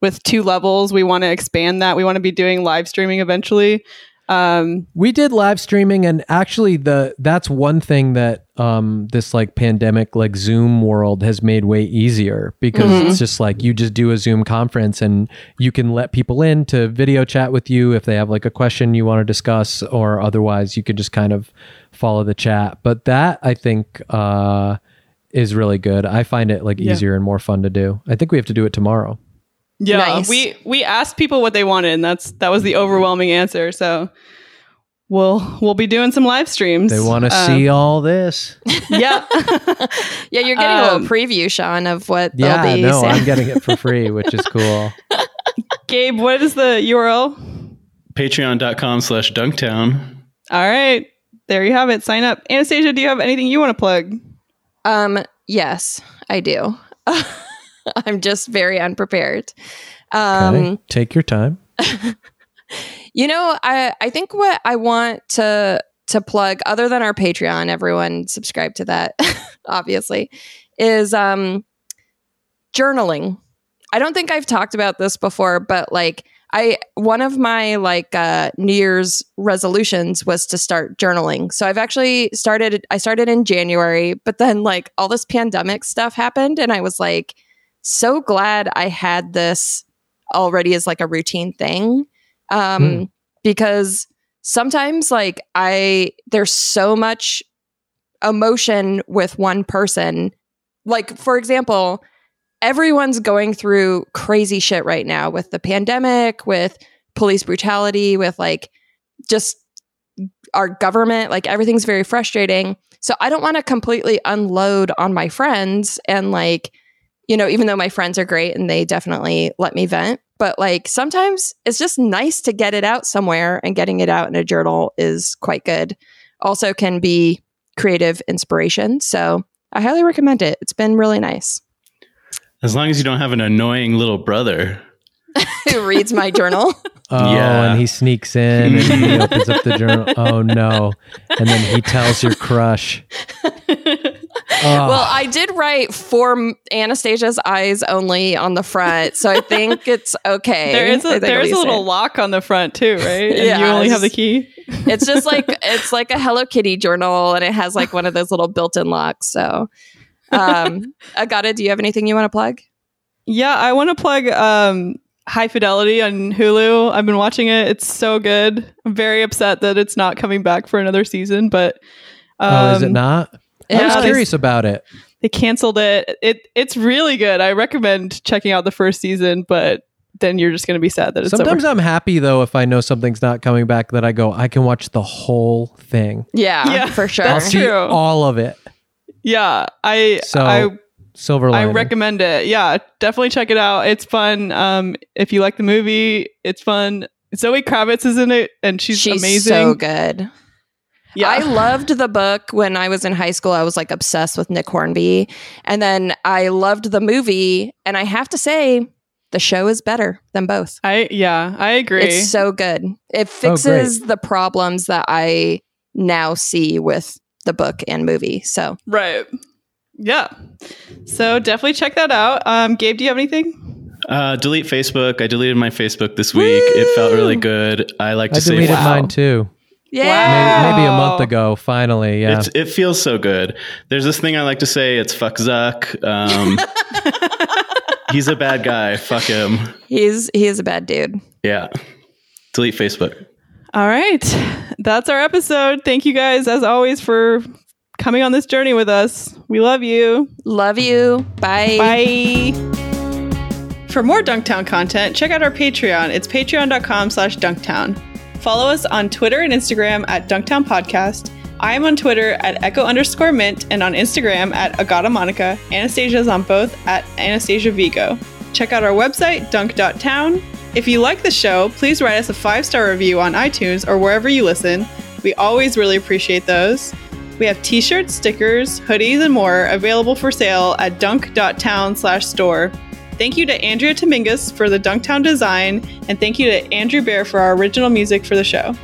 with two levels. We want to expand that. We want to be doing live streaming eventually. Um, we did live streaming and actually the that's one thing that um this like pandemic like zoom world has made way easier because Mhm. it's just like you just do a zoom conference and you can let people in to video chat with you if they have like a question you want to discuss or otherwise you could just kind of follow the chat but that i think uh is really good i find it like Yeah. easier and more fun to do i think we have to do it tomorrow Yeah, Nice. we we asked people what they wanted, and that's that was the overwhelming answer. So we'll we'll be doing some live streams. they want to Um, see all this Yeah, Yeah, you're getting a Um, little preview, Sean, of what yeah they'll be no saying. i'm getting it for free which is cool Gabe, what is the URL? Patreon.com slash Dunktown. All right, there you have it. Sign up. Anastasia, do you have anything you want to plug? Um, yes, I do. I'm just very unprepared. Um, take your time You know, I I think what I want to to plug other than our Patreon, everyone subscribe to that obviously, is um journaling. I don't think I've talked about this before, but like I one of my like uh New Year's resolutions was to start journaling. So I've actually started I started in January, but then like all this pandemic stuff happened and I was like so glad I had this already as like a routine thing um Hmm. because sometimes like i there's so much emotion with one person like for example everyone's going through crazy shit right now with the pandemic with police brutality with like just our government like everything's very frustrating so i don't want to completely unload on my friends and like you know even though my friends are great and they definitely let me vent but like sometimes it's just nice to get it out somewhere and getting it out in a journal is quite good also can be creative inspiration so i highly recommend it it's been really nice As long as you don't have an annoying little brother. who reads my journal Oh, Yeah. and he sneaks in and he opens up the journal. Oh no! And then he tells your crush. Well i did write for anastasia's eyes only on the front so i think it's okay There is I a think there I'll is a little it. lock on the front too, right? And Yeah, you only have the key. it's just like it's like a hello kitty journal and it has like one of those little built-in locks so um agata do you have anything you want to plug Yeah, I want to plug. Um, High Fidelity on Hulu. I've been watching it. It's so good. I'm very upset that it's not coming back for another season, but oh, is it um, not? I was curious about it. They canceled it. It it's really good. I recommend checking out the first season, but then you're just going to be sad that it's Sometimes over. I'm happy though if I know something's not coming back that I go, I can watch the whole thing. Yeah, Yeah, for sure. I'll see all of it. yeah, I So I silver I recommend it. Yeah, definitely check it out. It's fun. Um, if you like the movie, it's fun. Zoe Kravitz is in it, and she's, She's amazing. so good. Yeah. I loved the book when I was in high school. I was like obsessed with Nick Hornby. And then I loved the movie. And I have to say, the show is better than both. I yeah, I agree. It's so good. It fixes the problems that I now see with the book and movie. So right. Yeah. So definitely check that out. Um, Gabe, do you have anything? Uh, delete Facebook. I deleted my Facebook this week. It felt really good. I like to I say deleted wow. mine too. Yeah. Maybe, maybe a month ago, finally. Yeah. It's, it feels so good. There's this thing I like to say. It's fuck Zuck. Um, he's a bad guy. Fuck him. He's he is a bad dude. Yeah. Delete Facebook. All right. That's our episode. Thank you guys, as always, for coming on this journey with us. We love you. Love you. Bye. Bye. For more Dunktown content, check out our Patreon. It's patreon.com slash dunktown. Follow us on Twitter and Instagram at Dunktown Podcast. I am on Twitter at echo underscore mint and on Instagram at Agata Monica. Anastasia's on both at Anastasia Vigo. Check out our website, dunk.town. If you like the show, please write us a five star review on iTunes or wherever you listen. We always really appreciate those. We have t-shirts, stickers, hoodies, and more available for sale at dunk.town slash store. Thank you to Andrea Dominguez for the Dunktown design, and thank you to Andrew Bear for our original music for the show.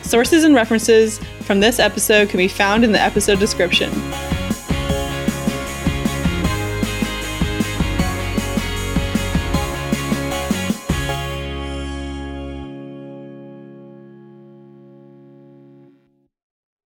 Sources and references from this episode can be found in the episode description.